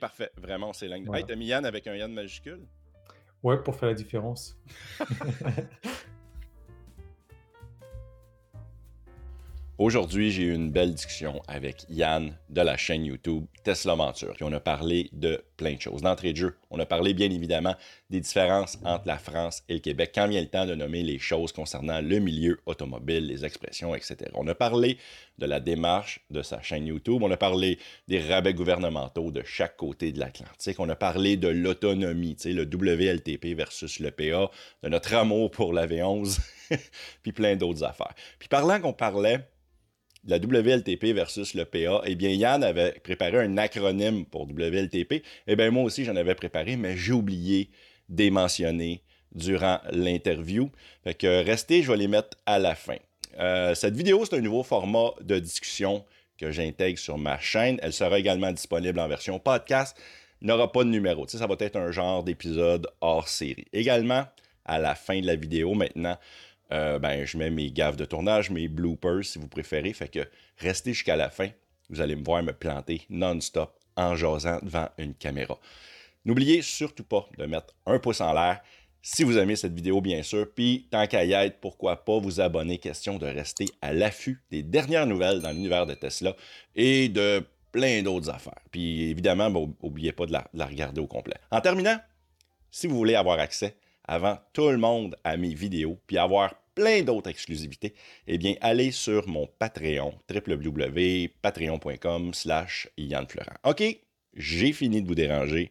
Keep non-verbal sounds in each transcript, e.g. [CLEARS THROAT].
Parfait, vraiment, c'est langue. Voilà. Hey, t'as mis Yann avec un Yann majuscule? Ouais, pour faire la différence. [LAUGHS] Aujourd'hui, j'ai eu une belle discussion avec Yann de la chaîne YouTube Tesla Venture. Puis on a parlé de plein de choses. D'entrée de jeu, on a parlé bien évidemment des différences entre la France et le Québec quand vient le temps de nommer les choses concernant le milieu automobile, les expressions, etc. On a parlé de la démarche de sa chaîne YouTube. On a parlé des rabais gouvernementaux de chaque côté de l'Atlantique. On a parlé de l'autonomie, le WLTP versus le PA, de notre amour pour la V11, [LAUGHS] puis plein d'autres affaires. Puis parlant qu'on parlait la WLTP versus le PA, eh bien, Yann avait préparé un acronyme pour WLTP. Eh bien, moi aussi, j'en avais préparé, mais j'ai oublié de les mentionner durant l'interview. Fait que restez, je vais les mettre à la fin. Euh, cette vidéo, c'est un nouveau format de discussion que j'intègre sur ma chaîne. Elle sera également disponible en version podcast. N'aura pas de numéro. Tu sais, ça va être un genre d'épisode hors série. Également, à la fin de la vidéo, maintenant, euh, ben, je mets mes gaffes de tournage, mes bloopers si vous préférez. Fait que restez jusqu'à la fin. Vous allez me voir me planter non-stop en jasant devant une caméra. N'oubliez surtout pas de mettre un pouce en l'air si vous aimez cette vidéo, bien sûr. Puis, tant qu'à y être, pourquoi pas vous abonner? Question de rester à l'affût des dernières nouvelles dans l'univers de Tesla et de plein d'autres affaires. Puis, évidemment, n'oubliez pas de la, de la regarder au complet. En terminant, si vous voulez avoir accès avant tout le monde à mes vidéos, puis avoir plein d'autres exclusivités, eh bien, allez sur mon Patreon, www.patreon.com slash Yann Florent. OK, j'ai fini de vous déranger.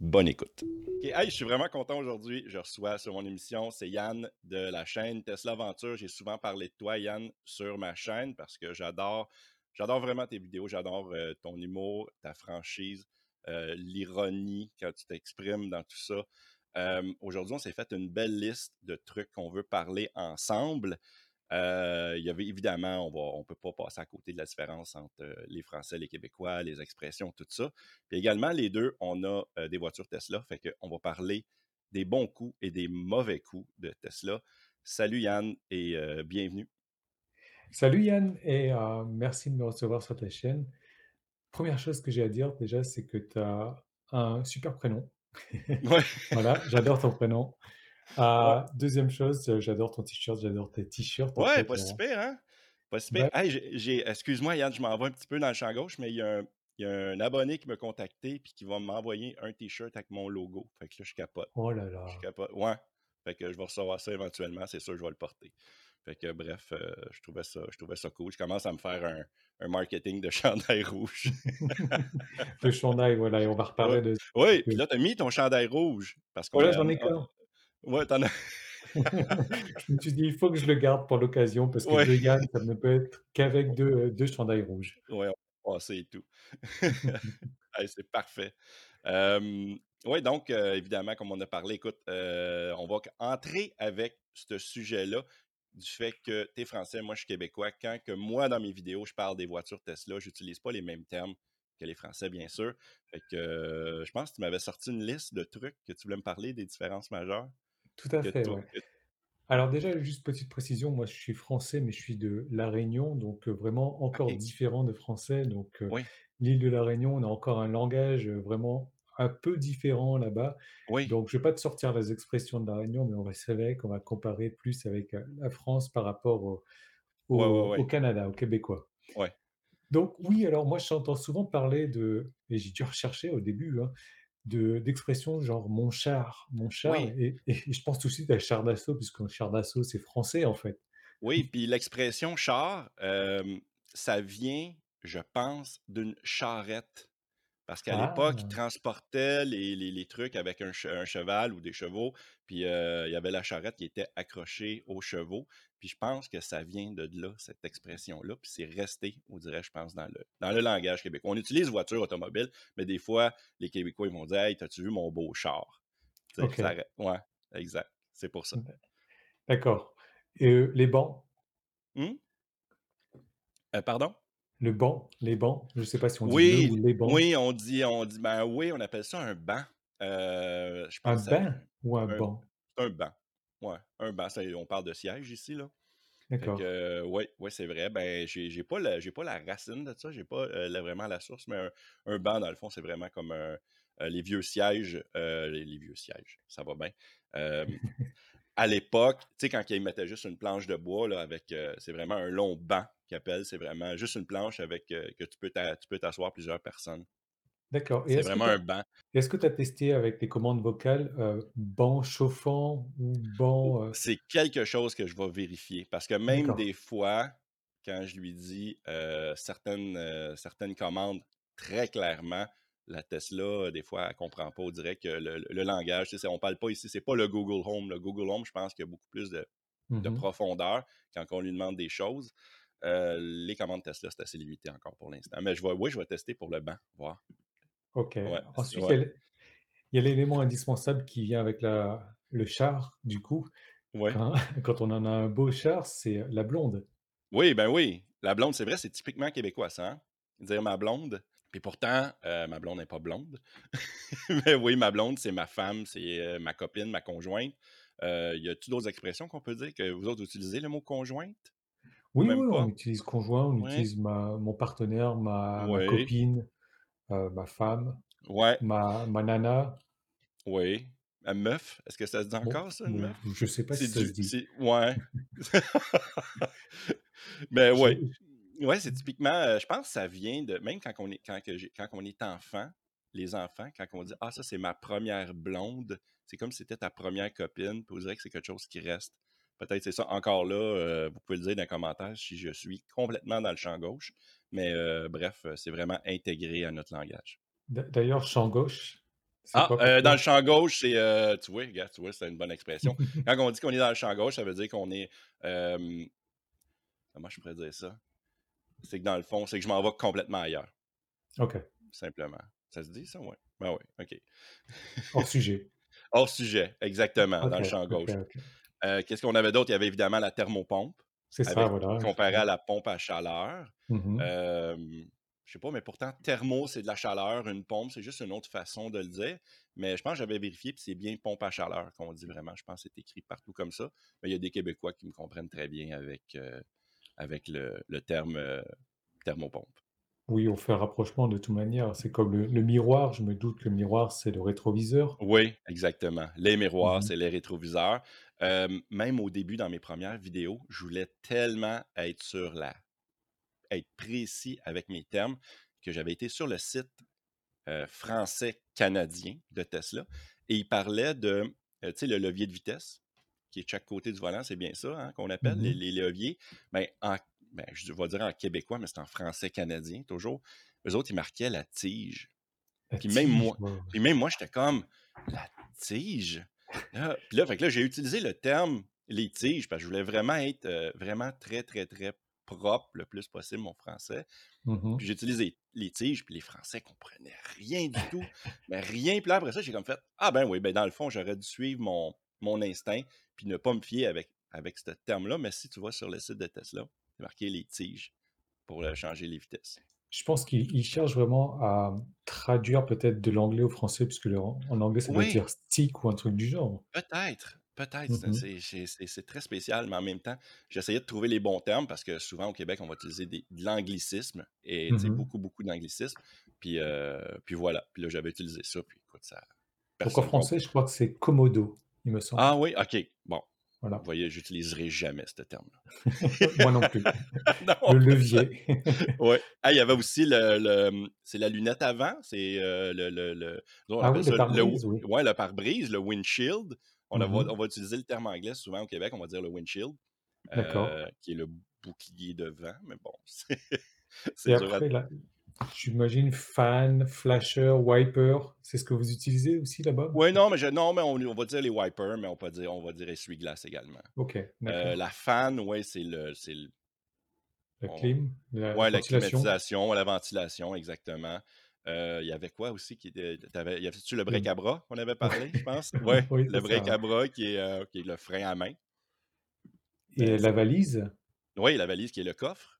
Bonne écoute. OK, hey, je suis vraiment content aujourd'hui. Je reçois sur mon émission, c'est Yann de la chaîne Tesla Aventure. J'ai souvent parlé de toi, Yann, sur ma chaîne parce que j'adore, j'adore vraiment tes vidéos, j'adore euh, ton humour, ta franchise, euh, l'ironie quand tu t'exprimes dans tout ça. Aujourd'hui, on s'est fait une belle liste de trucs qu'on veut parler ensemble. Il y avait évidemment, on on peut pas passer à côté de la différence entre les Français, les Québécois, les expressions, tout ça. Puis également, les deux, on a des voitures Tesla, fait qu'on va parler des bons coups et des mauvais coups de Tesla. Salut Yann et bienvenue. Salut Yann et merci de me recevoir sur ta chaîne. Première chose que j'ai à dire déjà, c'est que tu as un super prénom. Ouais. Voilà, j'adore ton prénom. Euh, Ouais. Deuxième chose, euh, j'adore ton t-shirt, j'adore tes t-shirts. Ouais, fait, pas si pire, hein? Pas si pire. ouais. Hey, j'ai- j'ai- excuse-moi, Yann, je m'en vais un petit peu dans le champ gauche, mais il y a un, il y a un abonné qui m'a contacté puis qui va m'envoyer un t-shirt avec mon logo. Fait que là, je capote. Oh là Je là. capote. Ouais. Fait que je vais recevoir ça éventuellement, c'est sûr, je vais le porter. Fait que bref, euh, je trouvais ça, je trouvais ça cool. Je commence à me faire un, un marketing de [LAUGHS] chandail rouge. Le chandail, voilà, et on va reparler Ouais. de. Oui, puis là, t'as mis ton chandail rouge. Parce qu'on Voilà, j'en ai qu'un. Ouais, t'en as. [LAUGHS] Je me suis dit, il faut que je le garde pour l'occasion parce que Ouais. deux Yann, ça ne peut être qu'avec [LAUGHS] deux, deux chandails rouges. Ouais, on va passer et tout. Hey, c'est parfait. Euh, oui, donc, euh, évidemment, comme on a parlé, écoute, euh, on va entrer avec ce sujet-là du fait que tu es français, moi je suis québécois. Quand que moi, dans mes vidéos, je parle des voitures Tesla, j'utilise pas les mêmes termes que les Français, bien sûr. Fait que euh, je pense que tu m'avais sorti une liste de trucs que tu voulais me parler des différences majeures. Tout à Que fait, toi- ouais. que- Alors déjà, juste petite précision, moi je suis français, mais je suis de La Réunion, donc euh, vraiment encore différent de français. Donc euh, Oui, l'île de La Réunion, on a encore un langage vraiment un peu différent là-bas. oui, Donc je vais pas te sortir les expressions de La Réunion, mais on va c'est qu'on va comparer plus avec euh, la France par rapport au, ouais, ouais, au- ouais, au Canada, aux Québécois. ouais. Donc oui, alors moi j'entends souvent parler de, et j'ai dû rechercher au début, hein, de d'expressions genre mon char, mon char, Oui, et, et je pense tout de suite à char d'assaut, puisqu'un char d'assaut c'est français en fait. oui. Puis l'expression char, euh, ça vient, je pense, d'une charrette. Parce qu'à l'époque, ils Ah, transportaient les, les- les trucs avec un, che- un cheval ou des chevaux, puis euh, il y avait la charrette qui était accrochée aux chevaux. Puis je pense que ça vient de là, cette expression-là, puis c'est resté, on dirait, je pense, dans le, dans le langage québécois. On utilise voiture automobile, mais des fois, les Québécois, ils vont dire Hey, t'as-tu vu mon beau char? Tu sais, ok, ça arrête. Ouais, exact. C'est pour ça. d'accord. Et euh, les bancs, Hum? Euh, pardon? Le banc, les bancs, je sais pas si on dit le Oui, ou les bancs, oui, on dit, on dit, ben oui, on appelle ça un banc. Euh, je un pense vient. ou un Un, banc. un banc. Ouais, un banc. Ça, on parle de siège ici, là. D'accord. heu, ouais, ouais, c'est vrai. Ben, j'ai pas j'ai pas la racine de ça, j'ai pas, heu, la vraiment la source, mais un un banc, dans le fond, c'est vraiment comme heu, les vieux sièges, les les vieux sièges, ça va bien. [LAUGHS] À l'époque, tu sais, quand ils mettaient juste une planche de bois, là, avec, c'est vraiment un long banc C'est vraiment juste une planche avec, heu, que tu peux tu peux t'asseoir plusieurs personnes. D'accord C'est vraiment un banc. est-ce que tu as testé avec des commandes vocales, heu, banc chauffant ou banc, heu c'est quelque chose que je vais vérifier parce que même des fois, quand je lui dis, heu, certaines, certaines commandes très clairement, la Tesla, des fois, elle comprend pas. On dirait que le langage, tu sais, on parle pas ici, c'est pas le Google Home. Le Google Home, je pense qu'il y a beaucoup plus de Mmh de mh. profondeur quand on lui demande des choses. Heu, les commandes Tesla, c'est assez limité encore pour l'instant. Mais je vais oui, je vais tester pour le banc, voir. OK. Ouais, Ensuite, il y ouais, a l'é il y a l'élément indispensable qui vient avec la le char, du coup. ouais. Quand [LAUGHS] quand on en a un beau char, c'est, la blonde. Oui, ben oui. La blonde, c'est vrai, c'est typiquement québécois ça, hein? Dire ma blonde. Puis pourtant, heu, ma blonde n'est pas blonde. [LAUGHS] Mais oui, ma blonde, c'est ma femme, c'est, heu, ma copine, ma conjointe. Heu, y a-tu d'autres expressions qu'on peut dire que vous autres utilisez le mot conjointe? Ou Oui, même oui, on pas? utilise conjoint, on utilise ma mon partenaire, ma copine, heu, ma femme, Ouais. ma ma nana. Oui. La meuf, est-ce que ça se dit Bon, encore ça, une bon, meuf? je sais pas si C'est ça se du dit. c'est ouais. [LAUGHS] [LAUGHS] Je ouais. Ouais, c'est typiquement, heu, je pense que ça vient de même quand on est quand que j'ai quand on est enfant, les enfants, quand on dit: «Ah ça, c'est ma première blonde», c'est comme si c'était ta première copine, puis on dirait que c'est quelque chose qui reste. Peut-être c'est ça. Encore là, heu, vous pouvez le dire dans les commentaires si je suis complètement dans le champ gauche, mais heu, bref, heu, c'est vraiment intégré à notre langage. d'a d'ailleurs, champ gauche, Ah, dans le champ gauche, c'est, tu vois, regarde, tu vois, c'est une bonne expression. [LAUGHS] Quand on dit qu'on est dans le champ gauche, ça veut dire qu'on est, comment je pourrais dire ça? C'est que dans le fond, c'est que je m'en vais complètement ailleurs, OK, simplement. Ça se dit ça? Ouais. Ben ouais, OK. hors sujet. [LAUGHS] Hors sujet, exactement, dans le champ gauche. Heu, qu'est-ce qu'on avait d'autre? Il y avait évidemment la thermopompe, C'est ça, voilà, comparé à la pompe à chaleur. Mmh mh. Hem, je sais pas, mais pourtant thermo, c'est de la chaleur, une pompe, c'est juste une autre façon de le dire. Mais je pense que j'avais vérifié, puis c'est bien pompe à chaleur qu'on dit vraiment. Je pense que c'est écrit partout comme ça. Mais il y a des Québécois qui me comprennent très bien avec, avec le le terme, heu, thermopompe. Oui, on fait un rapprochement de toute manière. C'est comme le le miroir, je me doute que le miroir, c'est le rétroviseur. Oui, exactement. Les miroirs, mh. c'est les rétroviseurs. Même au début, dans mes premières vidéos, je voulais tellement être sur la être précis avec mes termes que j'avais été sur le site, heu, français-canadien de Tesla et il parlait de, heu, tu sais, le levier de vitesse qui est de chaque côté du volant, c'est bien ça, hein, qu'on appelle les mh. les leviers? Ben, en ben, je vais dire en québécois, mais c'est en français canadien toujours. Eux autres, ils marquaient la tige. La Puis même moi puis même moi, j'étais comme: «La tige?» Là, puis là, fait que là, j'ai utilisé le terme «les tiges» parce que je voulais vraiment être, heu, vraiment très, très, très propre le plus possible, mon français. Mmh mh. Puis j'ai utilisé les tiges, puis les Français comprenaient rien du tout, mais rien. Puis là, après ça, j'ai comme fait: «Ah ben oui, ben dans le fond, j'aurais dû suivre mon mon instinct, puis ne pas me fier avec avec ce terme-là». Mais si tu vas sur le site de Tesla, c'est marqué «les tiges» pour, heu, changer les vitesses. Je pense qu'ils ils cherchent vraiment à traduire peut-être de l'anglais au français, puisque le en anglais, ça Oui! dire stick ou un truc du genre. Peut-être, peut-être, Mmh c'est très spécial, mais en même temps, j'essayais de trouver les bons termes parce que souvent au Québec, on va utiliser des de l'anglicisme et mh. beaucoup, beaucoup d'anglicismes. Puis, heu, puis voilà, puis là, j'avais utilisé ça, puis écoute, ça personne français, comprend. je crois que c'est Komodo, il me semble. Ah oui? OK, bon. Vous Voilà. voyez, j'utiliserai jamais ce terme-là. [LAUGHS] Moi non plus. [LAUGHS] Non, Le levier. ouais. Ah, il y avait aussi le le, c'est la lunette avant, c'est, heu, le le le Ah oui, le pare-brise, oui. ouais, le pare-brise, le windshield. On va mh. on va utiliser le terme anglais souvent au Québec, on va dire le windshield. D'accord heu, qui est le bouclier devant, mais bon, [LAUGHS] c'est à j'imagine fan, flasher, wiper, c'est ce que vous utilisez aussi là-bas? ouais, non, mais je non, mais on on va dire les wipers, mais on peut dire on va dire essuie-glace également. OK, Heu, la fan, ouais, c'est le c'est le La on clim, la ouais, la climatisation, la ventilation, exactement. Heu, il y avait quoi aussi qui était y avait-tu le break le à bras qu'on avait parlé, je pense? [LAUGHS] Ouais, oui, le c'est break ça à bras qui est, heu, qui est le frein à main. et la valise? oui, la valise qui est le coffre,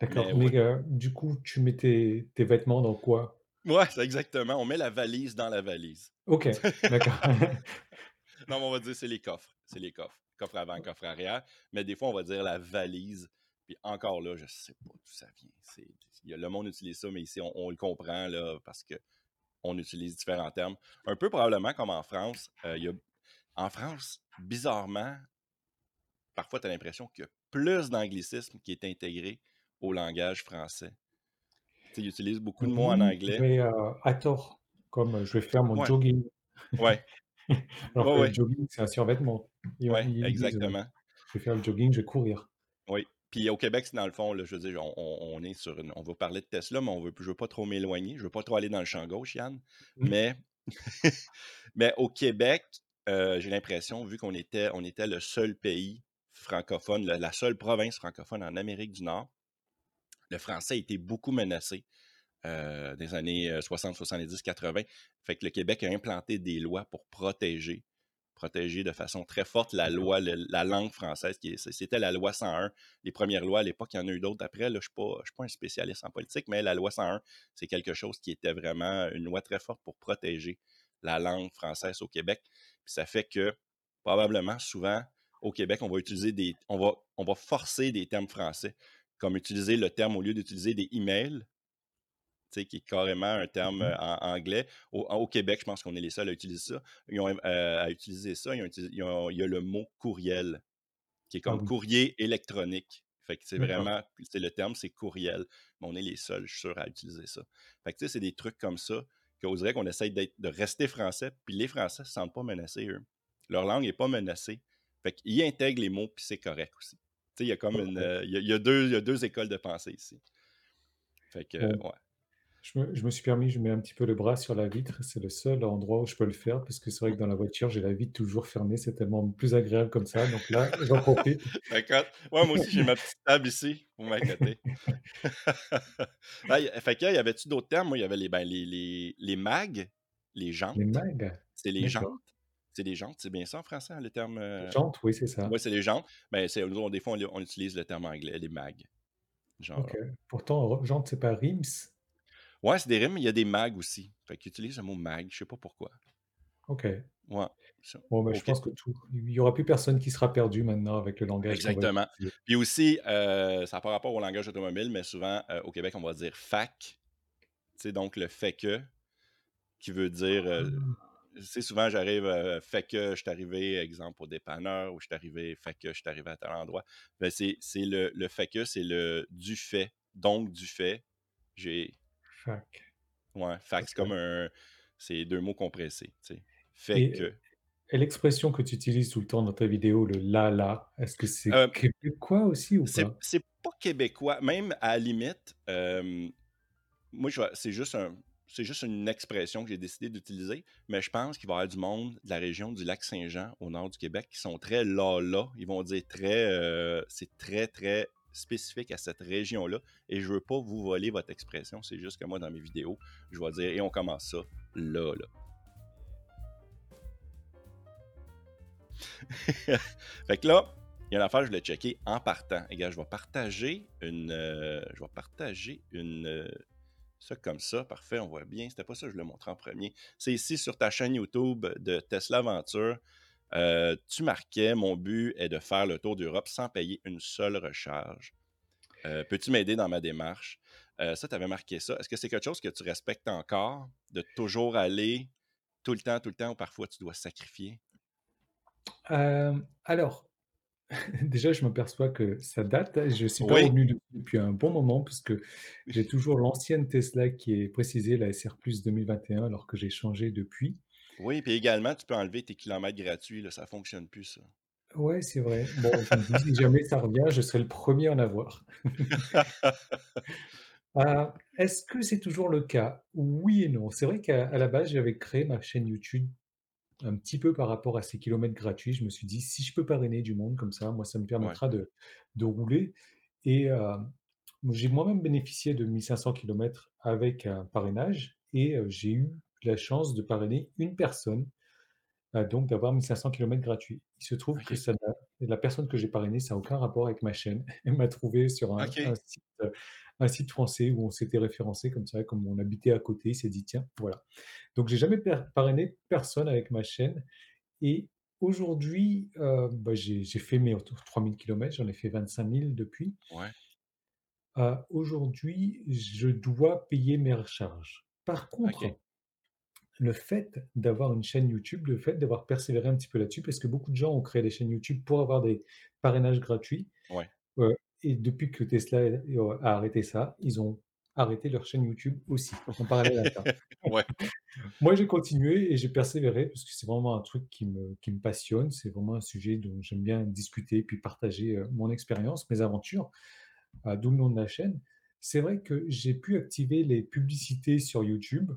mais D'accord, ouais. mais du coup, tu mets tes tes vêtements dans quoi? Ouais, c'est exactement, on met la valise dans la valise. OK, d'accord. [LAUGHS] Non, mais on va dire c'est les coffres, c'est les coffres. coffre avant, coffre arrière, mais des fois, on va dire la valise. Puis encore là, je ne sais pas d'où ça vient. le monde utilise ça, mais ici, on, le comprend là, parce qu'on utilise différents termes. Un peu probablement comme en France. Euh, y a, en France, bizarrement, parfois, tu as l'impression qu'il y a plus d'anglicisme qui est intégré au langage français. ils utilisent beaucoup de mots en anglais. Mais euh, à tort, comme je vais faire mon jogging. Ouais. [LAUGHS] Alors le jogging, c'est un survêtement. Oui, exactement. je vais faire le jogging, je vais courir. Oui. Puis au Québec, c'est dans le fond, là, je veux dire, on, est sur une. On va parler de Tesla, mais on veut, je ne veux pas trop m'éloigner. Je ne veux pas trop aller dans le champ gauche, Yann. Mmh. Mais, [LAUGHS] mais au Québec, euh, j'ai l'impression, vu qu'on était, on était le seul pays francophone, la, seule province francophone en Amérique du Nord, le français a été beaucoup menacé euh, des années 60, 70, 80. Fait que le Québec a implanté des lois pour protéger protéger de façon très forte la loi, la langue française. C'était la loi 101. Les premières lois à l'époque, il y en a eu d'autres après. Là, je ne suis, pas un spécialiste en politique, mais la loi 101, c'est quelque chose qui était vraiment une loi très forte pour protéger la langue française au Québec. Puis ça fait que probablement, souvent, au Québec, on va utiliser des. On va, on va forcer des termes français, comme utiliser le terme au lieu d'utiliser des emails qui est carrément un terme mmh en anglais. Au, Québec, je pense qu'on est les seuls à utiliser ça. Ils ont, euh, à utiliser ça, il y a le mot courriel, qui est ah comme courrier électronique. Fait que c'est vraiment, c'est le terme, c'est courriel. Mais on est les seuls, je suis sûr, à utiliser ça. Fait que c'est des trucs comme ça qu'on dirait qu'on essaye de rester français, puis les Français ne se sentent pas menacés, eux. Leur langue n'est pas menacée. Fait qu'ils intègrent les mots, puis c'est correct aussi. Il y a comme une. Euh, il y, a, deux, y a deux écoles de pensée ici. Fait que, ouais. Je me, suis permis, je mets un petit peu le bras sur la vitre. C'est le seul endroit où je peux le faire parce que c'est vrai que dans la voiture, j'ai la vitre toujours fermée. C'est tellement plus agréable comme ça. Donc là, j'en profite. [LAUGHS] D'accord. Ouais, moi aussi, j'ai ma petite table ici pour m'inquiéter. [LAUGHS] fait que, y avait-tu d'autres termes? Moi, il y avait les, ben, les, les, les mags, les jantes. Les mags? C'est les jantes. C'est des jantes, c'est bien ça en français, hein, le terme. Euh... Jantes, oui, c'est ça. Oui, c'est les jantes. Ben, des fois, on, utilise le terme anglais, les mags. Genre... OK. Pourtant, jantes, c'est pas rims? Ouais, c'est des rimes, mais il y a des mags aussi. Fait qu'ils utilisent le mot mag, je sais pas pourquoi. OK. Ouais. Bon, ben, je pense que tout. Il n'y aura plus personne qui sera perdu maintenant avec le langage. Exactement. Puis aussi, euh, ça n'a pas rapport au langage automobile, mais souvent euh, au Québec, on va dire fac. C'est donc le fait que, qui veut dire. c'est euh, ah. souvent, j'arrive, fait que je suis arrivé, exemple, au dépanneur, ou je suis arrivé, fait que je suis arrivé à tel endroit. Ben, c'est le, le fait que, c'est le du fait. Donc, du fait, j'ai Fac. Ouais, fac, c'est comme un. C'est deux mots compressés. Tu sais. Fait que. Et l'expression que tu utilises tout le temps dans ta vidéo, le la la, est-ce que c'est euh, québécois aussi ou pas? C'est pas québécois. Même à la limite, euh, moi, c'est juste un. C'est juste une expression que j'ai décidé d'utiliser, mais je pense qu'il va y avoir du monde de la région du lac Saint-Jean, au nord du Québec, qui sont très là-là. Ils vont dire très. Euh, c'est très, très spécifique à cette région-là. Et je veux pas vous voler votre expression. C'est juste que moi, dans mes vidéos, je vais dire et on commence ça là, là. [LAUGHS] fait que là, il y a une affaire, je l'ai checké en partant. Et gars, je vais partager une. Euh, je vais partager une. Euh, ça comme ça, parfait, on voit bien. C'était pas ça, je le montre en premier. C'est ici sur ta chaîne YouTube de Tesla Aventure. Euh, tu marquais, mon but est de faire le tour d'Europe sans payer une seule recharge. Euh, peux-tu m'aider dans ma démarche? Euh, ça, tu avais marqué ça. Est-ce que c'est quelque chose que tu respectes encore, de toujours aller tout le temps, tout le temps, ou parfois tu dois sacrifier? alors, [LAUGHS] déjà, je m'aperçois que ça date. Je ne suis pas revenu depuis un bon moment, puisque j'ai [LAUGHS] toujours l'ancienne Tesla qui est précisée, la SR Plus 2021, alors que j'ai changé depuis. Oui, puis également, tu peux enlever tes kilomètres gratuits, là, ça fonctionne plus, ça. Ouais, c'est vrai. [LAUGHS] Bon, si jamais ça revient, je serai le premier à en avoir. Ah, est-ce que c'est toujours le cas? Oui et non. C'est vrai qu'à la base, j'avais créé ma chaîne YouTube un petit peu par rapport à ces kilomètres gratuits. Je me suis dit: «Si je peux parrainer du monde comme ça, moi, ça me permettra de de rouler» et euh, j'ai moi-même bénéficié de 1 500 kilomètres avec un parrainage et euh, j'ai eu la chance de parrainer une personne, euh, donc d'avoir 1500 km gratuits. Il se trouve que ça la personne que j'ai parrainée, ça n'a aucun rapport avec ma chaîne. [LAUGHS] Elle m'a trouvé sur un, site, euh, un, site, français où on s'était référencé comme ça, comme on habitait à côté. Il s'est dit, tiens, voilà. Donc, j'ai jamais parrainé personne avec ma chaîne. Et Aujourd'hui, heu, bah, j'ai fait mes autour 3000 kilomètres, j'en ai fait 25 000 depuis. Ouais, Heu, aujourd'hui, je dois payer mes recharges. Par contre, le fait d'avoir une chaîne YouTube, le fait d'avoir persévéré un petit peu là-dessus, parce que beaucoup de gens ont créé des chaînes YouTube pour avoir des parrainages gratuits, Ouais. heu et depuis que Tesla est a arrêté ça, ils ont arrêté leur chaîne YouTube aussi, en parallèle à ça. [LAUGHS] Ouais, [LAUGHS] Moi, j'ai continué et j'ai persévéré parce que c'est vraiment un truc qui me qui me passionne. C'est vraiment un sujet dont j'aime bien discuter, puis partager, heu, mon expérience, mes aventures, d'où le nom de la chaîne. C'est vrai que j'ai pu activer les publicités sur YouTube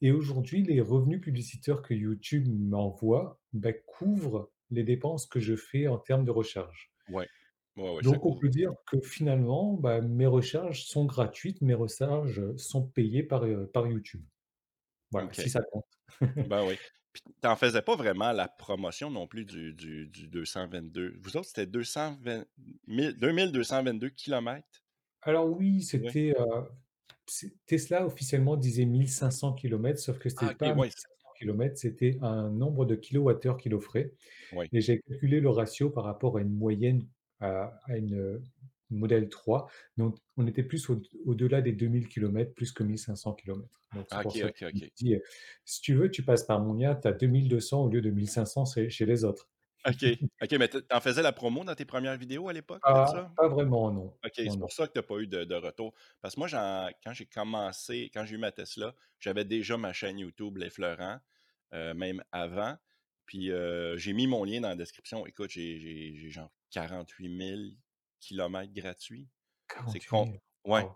et aujourd'hui, les revenus publicitaires que YouTube m'envoie, bah, couvrent les dépenses que je fais en termes de recharge. ouais. Ouais, ouais, ça Donc on couvre. peut dire que finalement, bah, mes recharges sont gratuites, mes recharges, sont payées par, heu, par YouTube. Voilà, si ça compte. [LAUGHS] Ben oui. Puis tu faisais pas vraiment la promotion non plus du du du 222. Vous autres, c'était 220 mille 2222 kilomètres? Alors oui, c'était, c'est Tesla officiellement disait 1 500 kilomètres, sauf que Ah c'était OK, pas ouais, 1 c 500 kilomètres, c'était un nombre de kilowattheures qu'il offrait. Ouais, et j'ai calculé le ratio par rapport à une moyenne, à à une, modèle 3, donc on était plus au au-delà des 2000 kilomètres, plus que 1 500 kilomètres, donc Ah pour OK, ça que OK, je me OK. suis dit, heu: «Si tu veux, tu passes par Monia, tu as 2 200 au lieu de 1 500 chez chez les autres». OK. OK, mais tu tu faisais la promo dans tes premières vidéos à l'époque Pas ça? pas vraiment non. OK, c'est pour ça que tu as pas eu de de retour. Parce que moi, quand j'ai commencé, quand j'ai eu ma Tesla, j'avais déjà ma chaîne YouTube Les Fleurants, heu, même avant. Puis, heu, j'ai mis mon lien dans la description. Écoute, j'ai genre 48 000 kilomètres gratuits. C'est 48 con 000, ouais.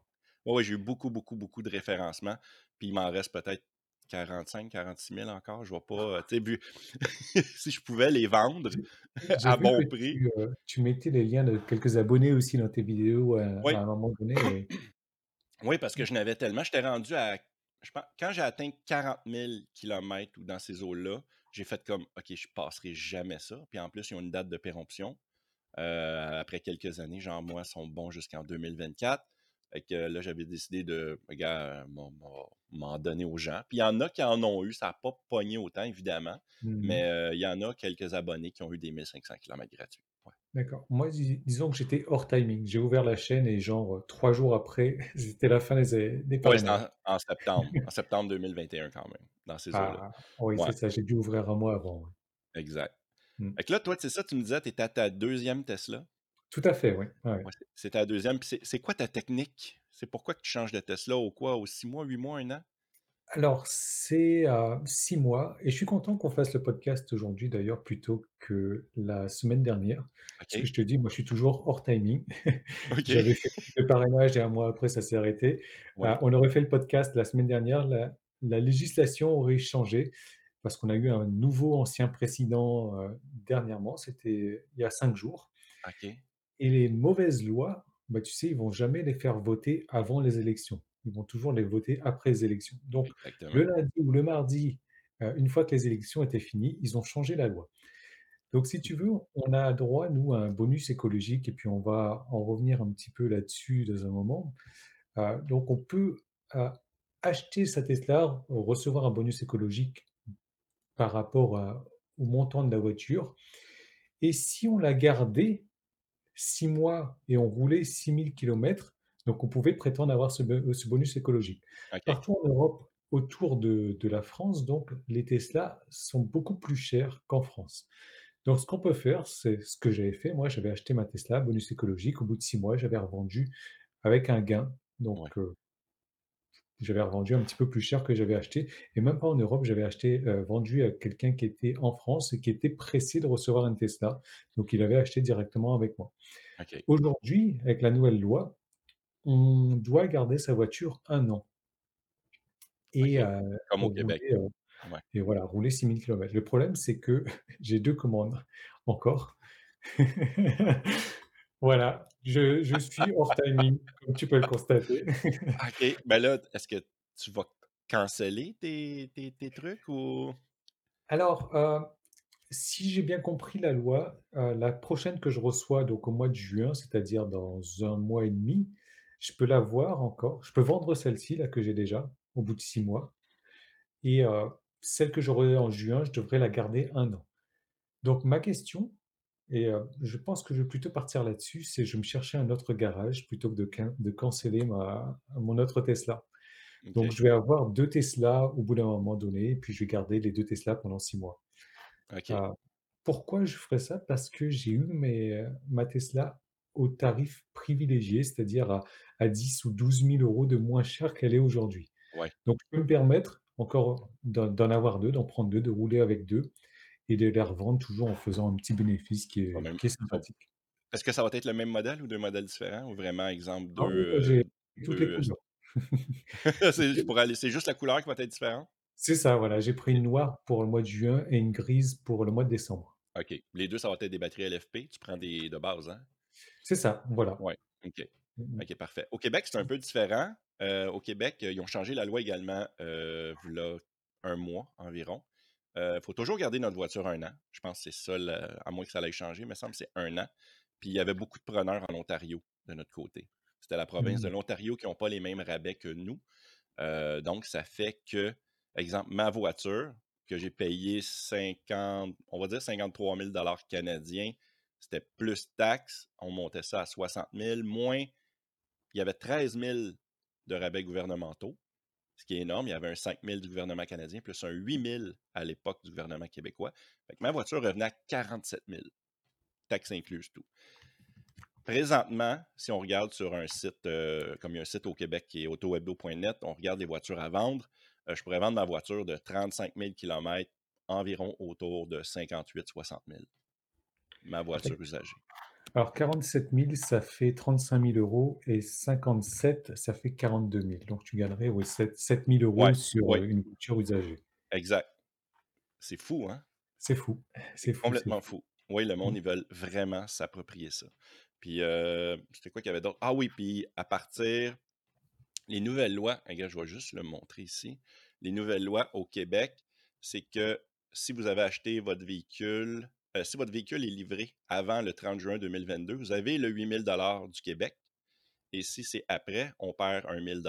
Ouais, ouais, j'ai eu beaucoup, beaucoup, beaucoup de référencements. Puis il m'en reste peut-être 45-46 000 encore. Je vais pas, heu, tu sais, [LAUGHS] si je pouvais les vendre à bon prix. tu, heu, tu mettais les liens de quelques abonnés aussi dans tes vidéos, Oui. à un moment donné, [CLEARS THROAT] oui. Oui, parce que je n'avais tellement. J'étais rendu à. Je pense, quand j'ai atteint 40 000 kilomètres ou dans ces eaux-là, j'ai fait comme OK, je passerai jamais ça. Puis en plus, ils ont une date de péremption. euh, après quelques années, genre moi, sont bons jusqu'en 2024. Fait que là, j'avais décidé de gars, m'en m'en- donner aux gens. Puis il y en a qui en ont eu, ça n'a pas pogné autant, évidemment. Mmh Mais euh, il y en a quelques abonnés qui ont eu des 1500 kilomètres gratuits. Ouais. D'accord. Moi, dis disons que j'étais hors timing. J'ai ouvert la chaîne et genre, heu, 3 jours après, [LAUGHS] c'était la fin des des Ouais, en, en septembre. En septembre 2021 quand même, dans ces. Ah, oui, Ouais, c'est ça, j'ai dû ouvrir un mois avant, exact. Mmh. Fait que là, toi, c'est ça, tu me disais, tu étais à ta deuxième Tesla? Tout à fait, oui. Ouais, c'est ta deuxième. C'est quoi ta technique? C'est pourquoi que tu changes de Tesla au quoi? Aux 6 mois, 8 mois, un an? Alors, c'est, heu, 6 mois et je suis content qu'on fasse le podcast aujourd'hui d'ailleurs plutôt que la semaine dernière. Parce que je te dis, moi, je suis toujours hors timing. [LAUGHS] J'avais fait le parrainage et un mois après, ça s'est arrêté. Oui. on aurait fait le podcast la semaine dernière, la la législation aurait changé parce qu'on a eu un nouveau ancien président, heu, dernièrement, c'était il y a 5 jours. Et les mauvaises lois, bah, tu sais, ils vont jamais les faire voter avant les élections. Ils vont toujours les voter après les élections. Donc Exactement. le lundi ou le mardi, heu, une fois que les élections étaient finies, ils ont changé la loi. Donc si tu veux, on a droit, nous, à un bonus écologique et puis on va en revenir un petit peu là-dessus dans un moment. Heu, donc on peut, heu, acheter sa Tesla, recevoir un bonus écologique par rapport à au montant de la voiture et si on la gardait 6 mois et on roulait 6 000 kilomètres, donc on pouvait prétendre avoir ce bo ce bonus écologique. Partout en Europe, autour de de la France, donc les Tesla sont beaucoup plus chers qu'en France. Donc ce qu'on peut faire, c'est ce que j'avais fait, moi j'avais acheté ma Tesla, bonus écologique, au bout de 6 mois, j'avais revendu avec un gain, donc Ouais. heu, j'avais revendu un petit peu plus cher que j'avais acheté et même pas en Europe, j'avais acheté, heu, vendu à quelqu'un qui était en France et qui était pressé de recevoir une Tesla, donc il avait acheté directement avec moi. Aujourd'hui, avec la nouvelle loi, on doit garder sa voiture un an et heu, Comme au rouler, Québec. Ouais. et voilà, rouler 6 000 kilomètres. Le problème, c'est que [LAUGHS] j'ai 2 commandes encore. [LAUGHS] Voilà, je je suis hors timing, comme tu peux le constater. [LAUGHS] OK. Ben là, est-ce que tu vas canceller tes tes tes trucs ou? Alors, heu, si j'ai bien compris la loi, heu, la prochaine que je reçois, donc au mois de juin, c'est-à-dire dans un mois et demi, je peux l'avoir encore. Je peux vendre celle-ci là que j'ai déjà, au bout de 6 mois et heu, celle que j'aurai en juin, je devrais la garder un an. Donc ma question et heu, je pense que je vais plutôt partir là-dessus, c'est je vais me chercher un autre garage plutôt que de can de canceller ma mon autre Tesla. Donc OK. je vais avoir 2 Tesla au bout d'un moment donné et puis je vais garder les 2 Tesla pendant 6 mois. OK. Heu, pourquoi je ferais ça? Parce que j'ai eu mes, ma Tesla au tarif privilégié, c'est-à-dire à à 10 ou 12 000 € de moins cher qu'elle est aujourd'hui. Ouais. Donc je peux me permettre encore d'en d'en avoir 2, d'en prendre 2, de rouler avec 2 et de les revendre toujours en faisant un petit bénéfice qui est même qui est pas sympathique. est-ce que ça va être le même modèle ou 2 modèles différents? Ou vraiment, exemple, Ah 2, oui, moi heu, j'ai toutes les 2, heu couleurs. [LAUGHS] c'est pour aller c'est juste la couleur qui va être différente? C'est ça, voilà, j'ai pris une noire pour le mois de juin et une grise pour le mois de décembre. OK. Les 2, ça va être des batteries LFP? Tu prends des de base, hein? C'est ça, voilà. Ouais, OK. Mmh OK, parfait. Au Québec, c'est un peu différent. Heu, au Québec, ils ont changé la loi également, v'là 1 mois environ. Il faut toujours garder notre voiture un an. Je pense que c'est ça le à moins que ça l'ait changé, il me semble que c'est un an. Puis il y avait beaucoup de preneurs en Ontario, de notre côté. C'était la province de Mmh. l'Ontario qui ont pas les mêmes rabais que nous. Heu, donc ça fait que, exemple, ma voiture que j'ai payé 50 on va dire 53 000 canadiens, c'était plus taxes, on montait ça à 60 000 moins il y avait 13 000 de rabais gouvernementaux, ce qui est énorme. Il y avait un 5 000 du gouvernement canadien plus un 8 000 à l'époque du gouvernement québécois. Fait que ma voiture revenait à 47 000, taxes incluses, tout. Présentement, si on regarde sur un site, euh, comme il y a un site au Québec qui est autowebdo.net, on regarde les voitures à vendre. Euh, je pourrais vendre ma voiture de 35 000 km environ autour de 58-60 000. Ma voiture usagée. Alors 47 000, ça fait 35 000 € et 57, ça fait 42 000. Donc tu gagnerais, oui, 7 7 000 Ouais, € sur, heu, une voiture usagée. exact. C'est fou, hein? C'est fou, C'est complètement fou. fou. Oui, le Mmh. monde, ils veulent vraiment s'approprier ça. Puis, heu, c'était quoi qu'il y avait d'autre? Ah oui, puis à partir les nouvelles lois, regarde, je vais juste le montrer ici. Les nouvelles lois au Québec, c'est que si vous avez acheté votre véhicule, heu, si votre véhicule est livré avant le 30 juin 2022, vous avez le 8 000 du Québec et si c'est après, on perd un 1 000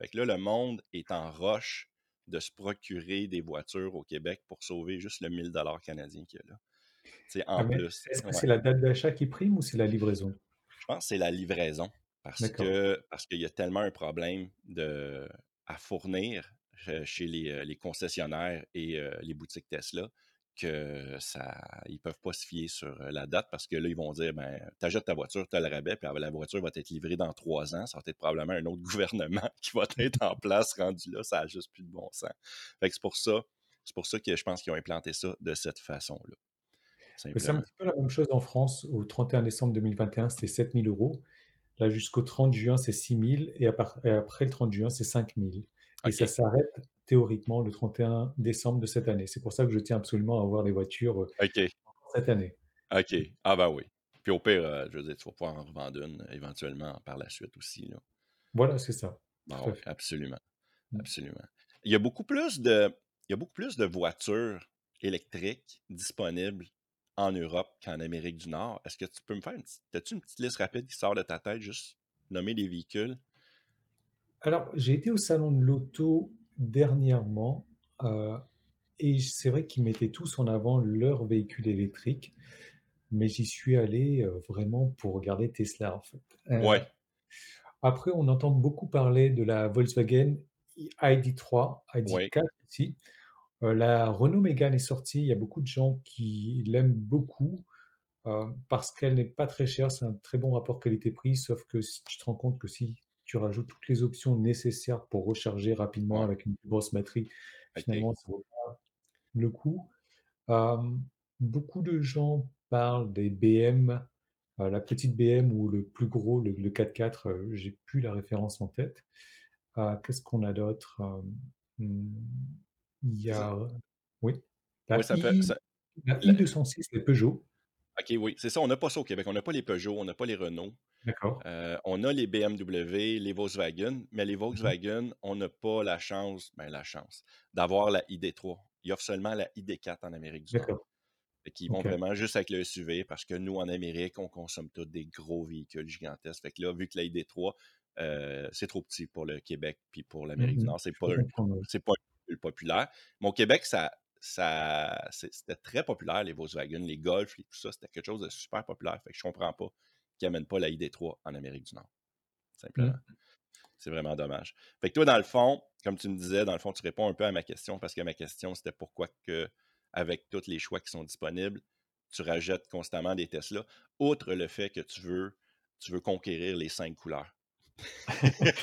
Fait que là, le monde est en roche de se procurer des voitures au Québec pour sauver juste le 1 000 canadien qu'il y a là. C'est Ah en mais plus. est-ce que Ouais. c'est la date d'achat qui prime ou c'est la livraison? Je pense que c'est la livraison parce D'accord. que parce qu'il y a tellement un problème de à fournir che chez les, heu, les concessionnaires et les boutiques Tesla que ça ils peuvent pas se fier sur, heu, la date parce que là, ils vont dire: «Ben, tu achètes ta voiture, tu as le rabais, puis la voiture va être livrée dans 3 ans». Ça va être probablement un autre [LAUGHS] gouvernement qui va être en place rendu là, ça a juste plus de bon sens. Fait que c'est pour ça c'est pour ça que je pense qu'ils ont implanté ça de cette façon-là, c'est un petit peu la même chose en France. Au 31 décembre 2021, c'était 7 000 €. Là, jusqu'au 30 juin, c'est 6 000 et à part et après le 30 juin, c'est 5 000 et ça s'arrête théoriquement le 31 décembre de cette année. C'est pour ça que je tiens absolument à avoir des voitures, OK. cette année. OK. Ah ben oui. Puis au pire, heu, je veux dire, tu vas pouvoir en revendre une euh, éventuellement par la suite aussi, là. Voilà, c'est ça, tout absolument, Mmh. absolument. Il y a beaucoup plus de il y a beaucoup plus de voitures électriques disponibles en Europe qu'en Amérique du Nord. Est-ce que tu peux me faire une petite as-tu une petite liste rapide qui sort de ta tête, juste nommer des véhicules? Alors, j'ai été au salon de l'auto dernièrement, heu et c'est vrai qu'ils mettaient tous en avant leurs véhicules électriques, mais j'y suis allé, heu, vraiment pour regarder Tesla, en fait. Heu, Ouais, après on entend beaucoup parler de la Volkswagen i ID.3, ouais, ID.4 aussi. Heu, la Renault Mégane est sortie, il y a beaucoup de gens qui l'aiment beaucoup, parce qu'elle n'est pas très chère, c'est un très bon rapport qualité-prix, sauf que si tu te rends compte que si tu rajoutes toutes les options nécessaires pour recharger rapidement ouais, avec une plus grosse batterie, finalement ça vaut le coup. Hem, beaucoup de gens parlent des BM, heu, la petite BM ou le plus gros, le le 4x4, heu, j'ai plus la référence en tête. Heu, qu'est-ce qu'on a d'autre? Hem, mmh, il y ça. a oui, Oui, la ça fait i ça la la i206, les Peugeot. OK, oui, c'est ça, on n'a pas ça au Québec. On n'a pas les Peugeot, on n'a pas les Renault. D'accord. Heu, on a les BMW, les Volkswagen, mais les Mmh mh. Volkswagen, on n'a pas la chance, ben la chance, d'avoir la ID.3. Ils offrent seulement la ID.4 en Amérique du Nord. Qu'ils vont vraiment juste avec le SUV parce que nous, en Amérique, on consomme tous des gros véhicules gigantesques. Fait que là, vu que la ID.3, heu, c'est trop petit pour le Québec puis pour Mmh l'Amérique du mh. Nord, c'est pas c'est pas un véhicule populaire. Mais au Québec, ça ça, c'était très populaire, les Volkswagen, les Golf, les- tout ça, c'était quelque chose de super populaire. Fait que je comprends pas qu'ils n'amènent pas la ID3 en Amérique du Nord, simplement. Mmh. C'est vraiment dommage. Fait que toi, dans le fond, comme tu me disais, dans le fond, tu réponds un peu à ma question parce que ma question, c'était pourquoi que, avec tous les choix qui sont disponibles, tu rajoutes constamment des Tesla, outre le fait que tu veux, tu veux conquérir les cinq couleurs? [LAUGHS]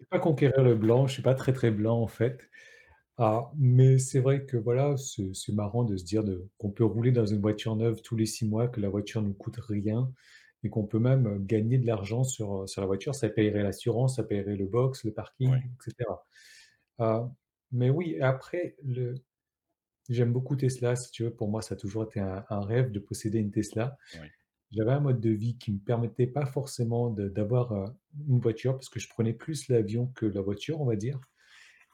Je vais pas conquérir le blanc, je suis pas très, très blanc en fait. Ah, mais c'est vrai que voilà, c'est c'est marrant de se dire de qu'on peut rouler dans une voiture neuve tous les 6 mois, que la voiture ne coûte rien et qu'on peut même, heu, gagner de l'argent sur, heu, sur la voiture. Ça payerait l'assurance, ça payerait le box, le parking et cetera. Ah, mais oui, après le j'aime beaucoup Tesla, si tu veux, pour moi, ça a toujours été un un rêve de posséder une Tesla. oui, J'avais un mode de vie qui me permettait pas forcément de d'avoir, heu, une voiture parce que je prenais plus l'avion que la voiture, on va dire.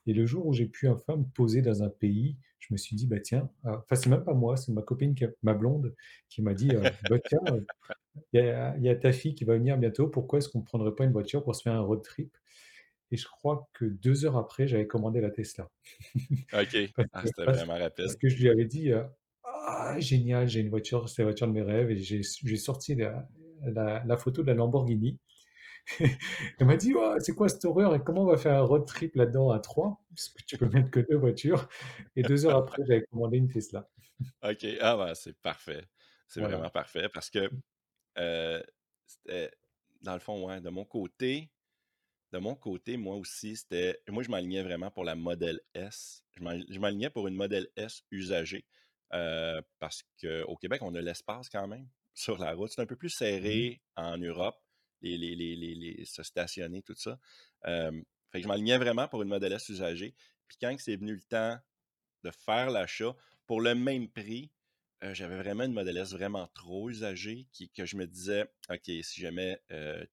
Et le jour où j'ai pu enfin me poser dans un pays, je me suis dit: «Bah, tiens», heu, enfin, c'est même pas moi, c'est ma copine qui a ma blonde qui m'a dit, heu: «Bah, tiens, heu, il y a il y a ta fille qui va venir bientôt, pourquoi est-ce qu'on ne prendrait pas une voiture pour se faire un road trip?» et je crois que 2 heures après, j'avais commandé la Tesla. [LAUGHS] OK. [LAUGHS] Parce Ah, que c'était parce vraiment parce rapide. que je lui avais dit, heu: «Ah génial, j'ai une voiture, c'est la voiture de mes rêves» et j'ai j'ai sorti la la la photo de la Lamborghini. Elle m'a dit: «Oh, c'est quoi cette horreur et comment on va faire un road trip là-dedans à 3? Parce que tu peux mettre que 2 voitures» et 2 heures après, j'avais commandé une Tesla. OK. Ah, ben, c'est parfait. C'est vraiment parfait parce que, dans le fond, ouais, de mon côté de mon côté, moi aussi, c'était moi, je m'alignais vraiment pour la Model S. Je m'al je m'alignais pour une Model S usagée, parce qu'au Québec, on a l'espace quand même sur la route. C'est un peu plus Mmh mh. serré en Europe, les les les les se stationner, tout ça. Fait que je m'alignais vraiment pour une Model S usagée. Puis quand c'est venu le temps de faire l'achat pour le même prix. J'avais vraiment une Model S vraiment trop usagée qui, que je me disais, OK, si jamais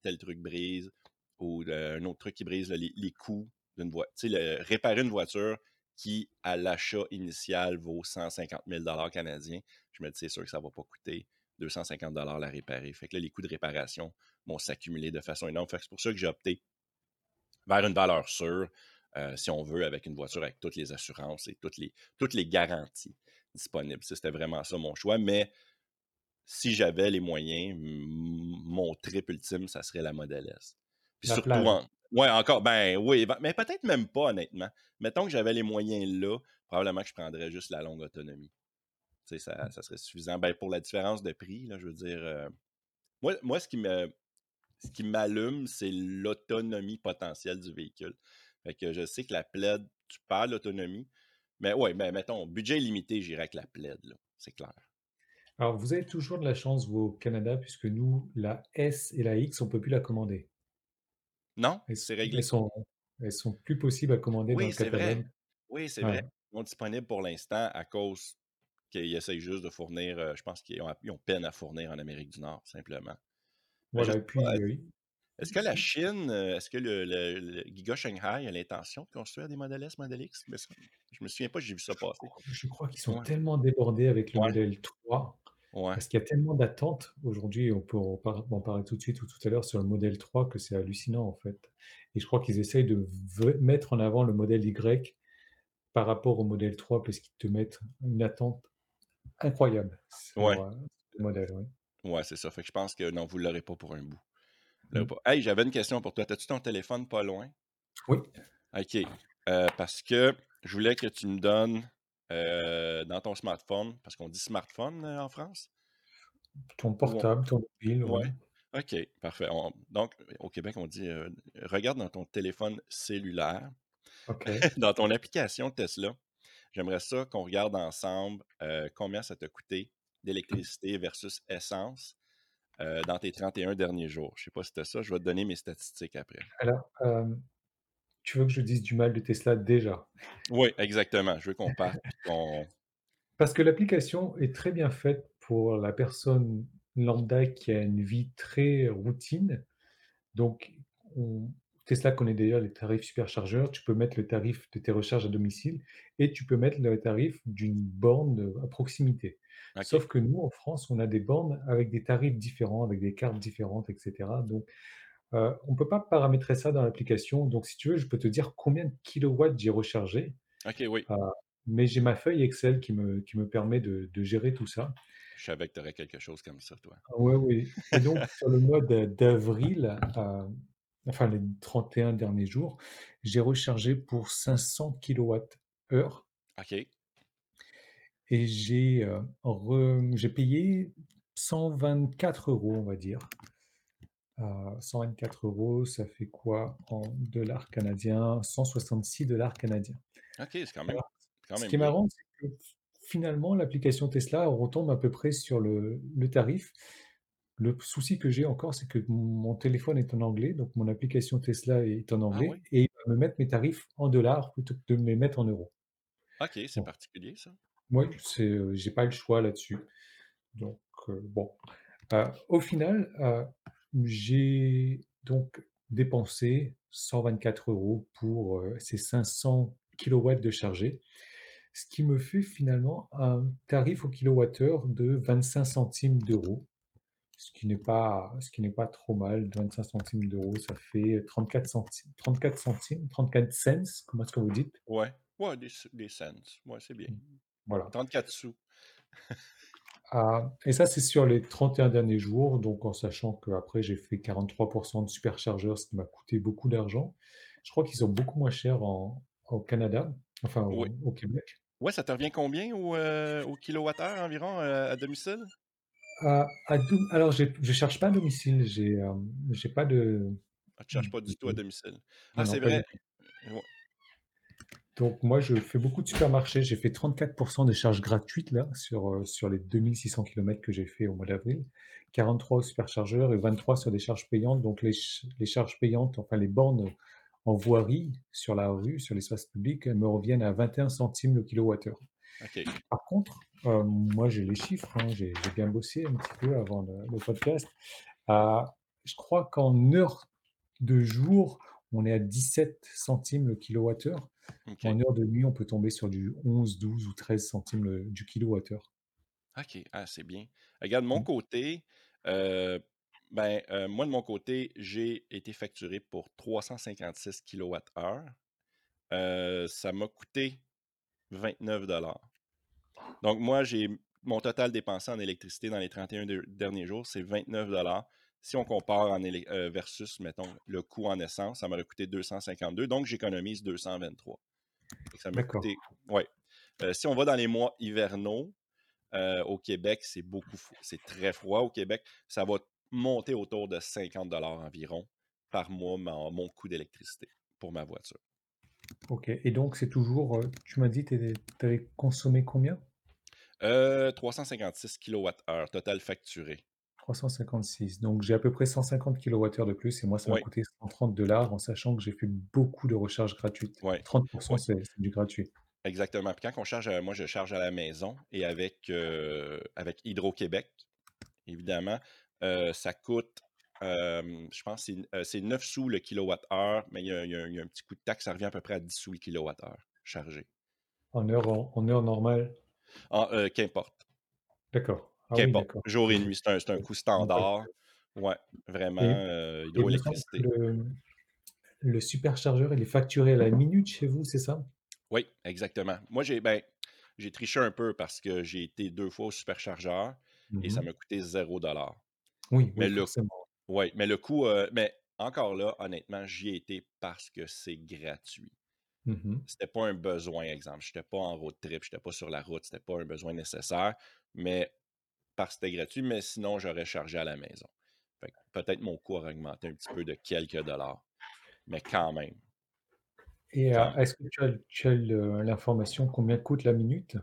tel truc brise ou un autre truc qui brise, les, coûts d'une voiture, réparer une voiture qui, à l'achat initial, vaut 150 000 canadiens, je me dis, c'est sûr que ça ne va pas coûter 250 la réparer. Fait que là, les coûts de réparation vont s'accumuler de façon énorme. Fait que c'est pour ça que j'ai opté vers une valeur sûre, euh, si on veut, avec une voiture avec toutes les assurances et toutes les, toutes les garanties disponibles. Ça, C'était vraiment ça mon choix. Mais si j'avais les moyens, mon trip ultime, ça serait la Model S. Puis La surtout en. Ouais, encore, ben oui, ben- mais peut-être même pas, honnêtement. Mettons que j'avais les moyens là, probablement que je prendrais juste la longue autonomie. Ça, ça serait suffisant. Ben, pour la différence de prix, là, je veux dire, euh, moi, moi, ce qui me, ce qui m'allume, c'est l'autonomie potentielle du véhicule. Fait que je sais que la plaid, tu perds l'autonomie. Mais ouais, mais mettons, budget limité, j'irai avec la plaid, là. C'est clair. Alors vous avez toujours de la chance, vous, au Canada, puisque nous, la S et la X, on peut plus la commander. Non? Elles C'est sont elles réglé? sont elles sont plus possibles à commander dans Oui, le c'est vrai. Oui, c'est vrai. Ils sont disponibles pour l'instant à cause qu'ils essayent juste de fournir, euh, je pense qu'ils ont, peine à fournir en Amérique du Nord, simplement. Voilà pas, puis, heu, est-ce que la Chine, euh, est-ce que le, le- le Giga Shanghai a l'intention de construire des modèles S, Model X? Mais ça- je me souviens pas, j'ai vu ça passer. Je crois qu'ils sont Ouais, tellement débordés avec le ouais, modèle 3, ouais. parce qu'il y a tellement d'attentes aujourd'hui, on peut en par en parler tout de suite ou tout à l'heure sur le modèle 3 que c'est hallucinant, en fait et je crois qu'ils essayent de mettre en avant le modèle Y par rapport au modèle 3 parce qu'ils te mettent une attente incroyable Ouais, sur, le modèle, oui. ouais, c'est ça. Fait que je pense que non, vous l'aurez pas pour un bout. Mmh. pas. Hey, j'avais une question pour toi. T'as-tu ton téléphone pas loin? Oui, OK. Euh, parce que je voulais que tu me donnes euh, dans ton smartphone, parce qu'on dit smartphone euh, en France? ton portable, ton mobile, Ouais. oui. OK, parfait. On- Donc, au Québec, on dit euh, regarde dans ton téléphone cellulaire, OK. [LAUGHS] dans ton application Tesla. J'aimerais ça qu'on regarde ensemble euh, combien ça t'a coûté d'électricité versus essence euh, dans tes 31 derniers jours. Je sais pas si c'était ça. Je vais te donner mes statistiques après. Alors, tu veux que je dise du mal de Tesla déjà? Oui, exactement. Je veux qu'on parte qu'on. Parce que l'application est très bien faite pour la personne lambda qui a une vie très routine. Donc, on Tesla connaît déjà les tarifs superchargeurs. Tu peux mettre le tarif de tes recharges à domicile et tu peux mettre le tarif d'une borne, à proximité. OK. Sauf que nous, en France, on a des bornes avec des tarifs différents, avec des cartes différentes et cetera. Donc, heu, on ne peut pas paramétrer ça dans l'application. Donc si tu veux, je peux te dire combien de kilowatts j'ai rechargé. OK, oui. mais j'ai ma feuille Excel qui me qui me permet de de gérer tout ça. Je savais que tu aurais quelque chose comme ça, toi. Ouais, oui et donc sur le mois d'a d'avril, enfin les 31 derniers jours, j'ai rechargé pour 500 kilowattheures OK. et j'ai, re j'ai payé 124 euros, on va dire. Heu, 124 euros, ça fait quoi en dollars canadiens? 166 dollars canadiens. OK, c'est quand même quand Ce même qui est bien. marrant, c'est que finalement l'application Tesla retombe à peu près sur le le tarif. Le souci que j'ai encore, c'est que mon téléphone est en anglais, donc mon application Tesla est en Ah anglais oui? et il va me mettre mes tarifs en dollars plutôt que de me les mettre en euros. OK, c'est Bon, particulier ça. moi, c'est, heu, j'ai pas le choix là-dessus. Donc, heu, bon, heu, au final, heu, j'ai donc dépensé 124 euros pour, heu, ces 500 kilowatts de chargés, ce qui me fait finalement un tarif au kilowattheure de 25 centimes d'euros, ce qui n'est pas ce qui n'est pas trop mal. 25 centimes d'euros, ça fait 34 centimes 34 centimes, 34 cents, comment est-ce que vous dites? Ouais, ouais, des cents. Ouais, c'est bien. Mmh, voilà. 34 sous. Ah et ça, c'est sur les 31 derniers jours, donc en sachant qu'après j'ai fait 43 de superchargeur, ce qui m'a coûté beaucoup d'argent. Je crois qu'ils sont beaucoup moins chers en au Canada, enfin Oui. au Québec. Ouais, ça te revient combien au, heu, au kilowattheure environ, heu, à domicile? À à dom alors je cherche pas à domicile, j'ai, hem, j'ai pas de Ah, tu cherches pas du tout à domicile. Ah, non, non, c'est pas du vrai. tout. Ouais. Donc moi, je fais beaucoup de supermarchés. J'ai fait 34% des charges gratuites là, sur, heu, sur les 2 600 kilomètres que j'ai fait au mois d'avril. 43 au superchargeur et 23 sur des charges payantes. Donc les ch les charges payantes, enfin les bornes en voirie, sur la rue, sur l'espace public, elles me reviennent à 21 centimes le kilowattheure. Par contre, heu, moi j'ai les chiffres, hein, j'ai bien bossé un petit peu avant le le podcast. Je crois qu'en heure de jour, on est à 17 centimes le kilowattheure. En heure de nuit, on peut tomber sur du 11, 12 ou 13 centimes le du kilowattheure. OK. Ah, c'est bien. Regarde, de mon Mmh. côté, heu, ben, heu, moi, de mon côté, j'ai été facturé pour 356 kilowattheures. Heu, ça m'a coûté 29 Donc moi, j'ai mon total dépensé en électricité dans les 31 de derniers jours, c'est 29 Si on compare en heu, versus, mettons, le coût en essence, ça m'aurait coûté 252, donc j'économise 223. Fait que ça m'a coûté ouais. Heu, si on va dans les mois hivernaux, heu, au Québec, c'est beaucoup c'est très froid au Québec. Ça va monter autour de 50 environ par mois, mon mon coût d'électricité pour ma voiture. OK et donc c'est toujours, heu, tu m'as dit tu avais consommé combien? Heu, 356 kWh total facturé. 356 donc j'ai à peu près 150 kilowattheures de plus et moi ça m'a Oui, coûté 130 en sachant que j'ai fait beaucoup de recharges gratuites. oui, 30 oui. c'est c'est du gratuit. Exactement. Puis quand on charge, heu, moi je charge à la maison et avec, heu, avec Hydro-Québec, évidemment, ça coûte, je pense c'est n c'est 9 sous le kilowattheure, mais il y a il y a il y a un petit coup de taxe, ça revient à peu près à 10 sous le kilowattheure chargé. En heure en en heure normale? Ah, qu'importe, D'accord. Ah qu'importe, jour et nuit, c'est un un coût standard. Ouais, vraiment, et que hydroélectricité. le le superchargeur, il est facturé à la minute chez vous, c'est ça? Oui, exactement. Moi, j'ai ben, j'ai triché un peu parce que j'ai été 2 fois au superchargeur et ça Mmh m'a coûté zéro dollar. Oui, Mais oui, le ouais, mais le coût, heu, mais encore là, honnêtement, j'y ai été parce que c'est gratuit. Mmh C'était pas un besoin, exemple. J'étais pas en road trip, j'étais pas sur la route, c'était pas un besoin nécessaire, mais parce que c'était gratuit, mais sinon j'aurais chargé à la maison. Fait que peut-être mon coût aurait augmenté un petit peu de quelques dollars, mais quand même, et même. est-ce que tu as l'information combien coûte la minute?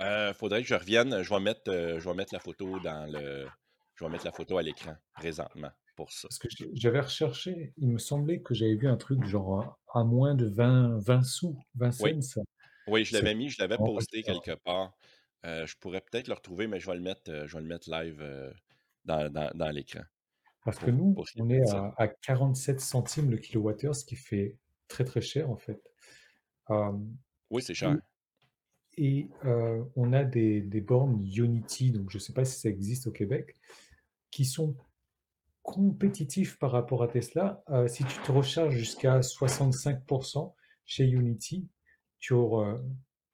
Heu, faudrait que je revienne, je vais mettre, je vais mettre la photo dans le je vais mettre la photo à l'écran présentement pour ça. Parce que j'avais recherché, il me semblait que j'avais vu un truc genre à moins de 20 20 sous, 20 Oui. cents. Oui, je l'avais mis, je l'avais posté quelque part. Heu, je pourrais peut-être le retrouver, mais je vais le mettre, heu, je vais le mettre live, heu, dans dans dans l'écran Parce que nous, on est à à 47 centimes le kilowattheure, ce qui fait très, très cher en fait. Oui, c'est cher. et on a des des bornes Ionity, donc je ne sais pas si ça existe au Québec, qui sont compétitifs par rapport à Tesla. Heu, si tu te recharges jusqu'à 65% chez Ionity, tu auras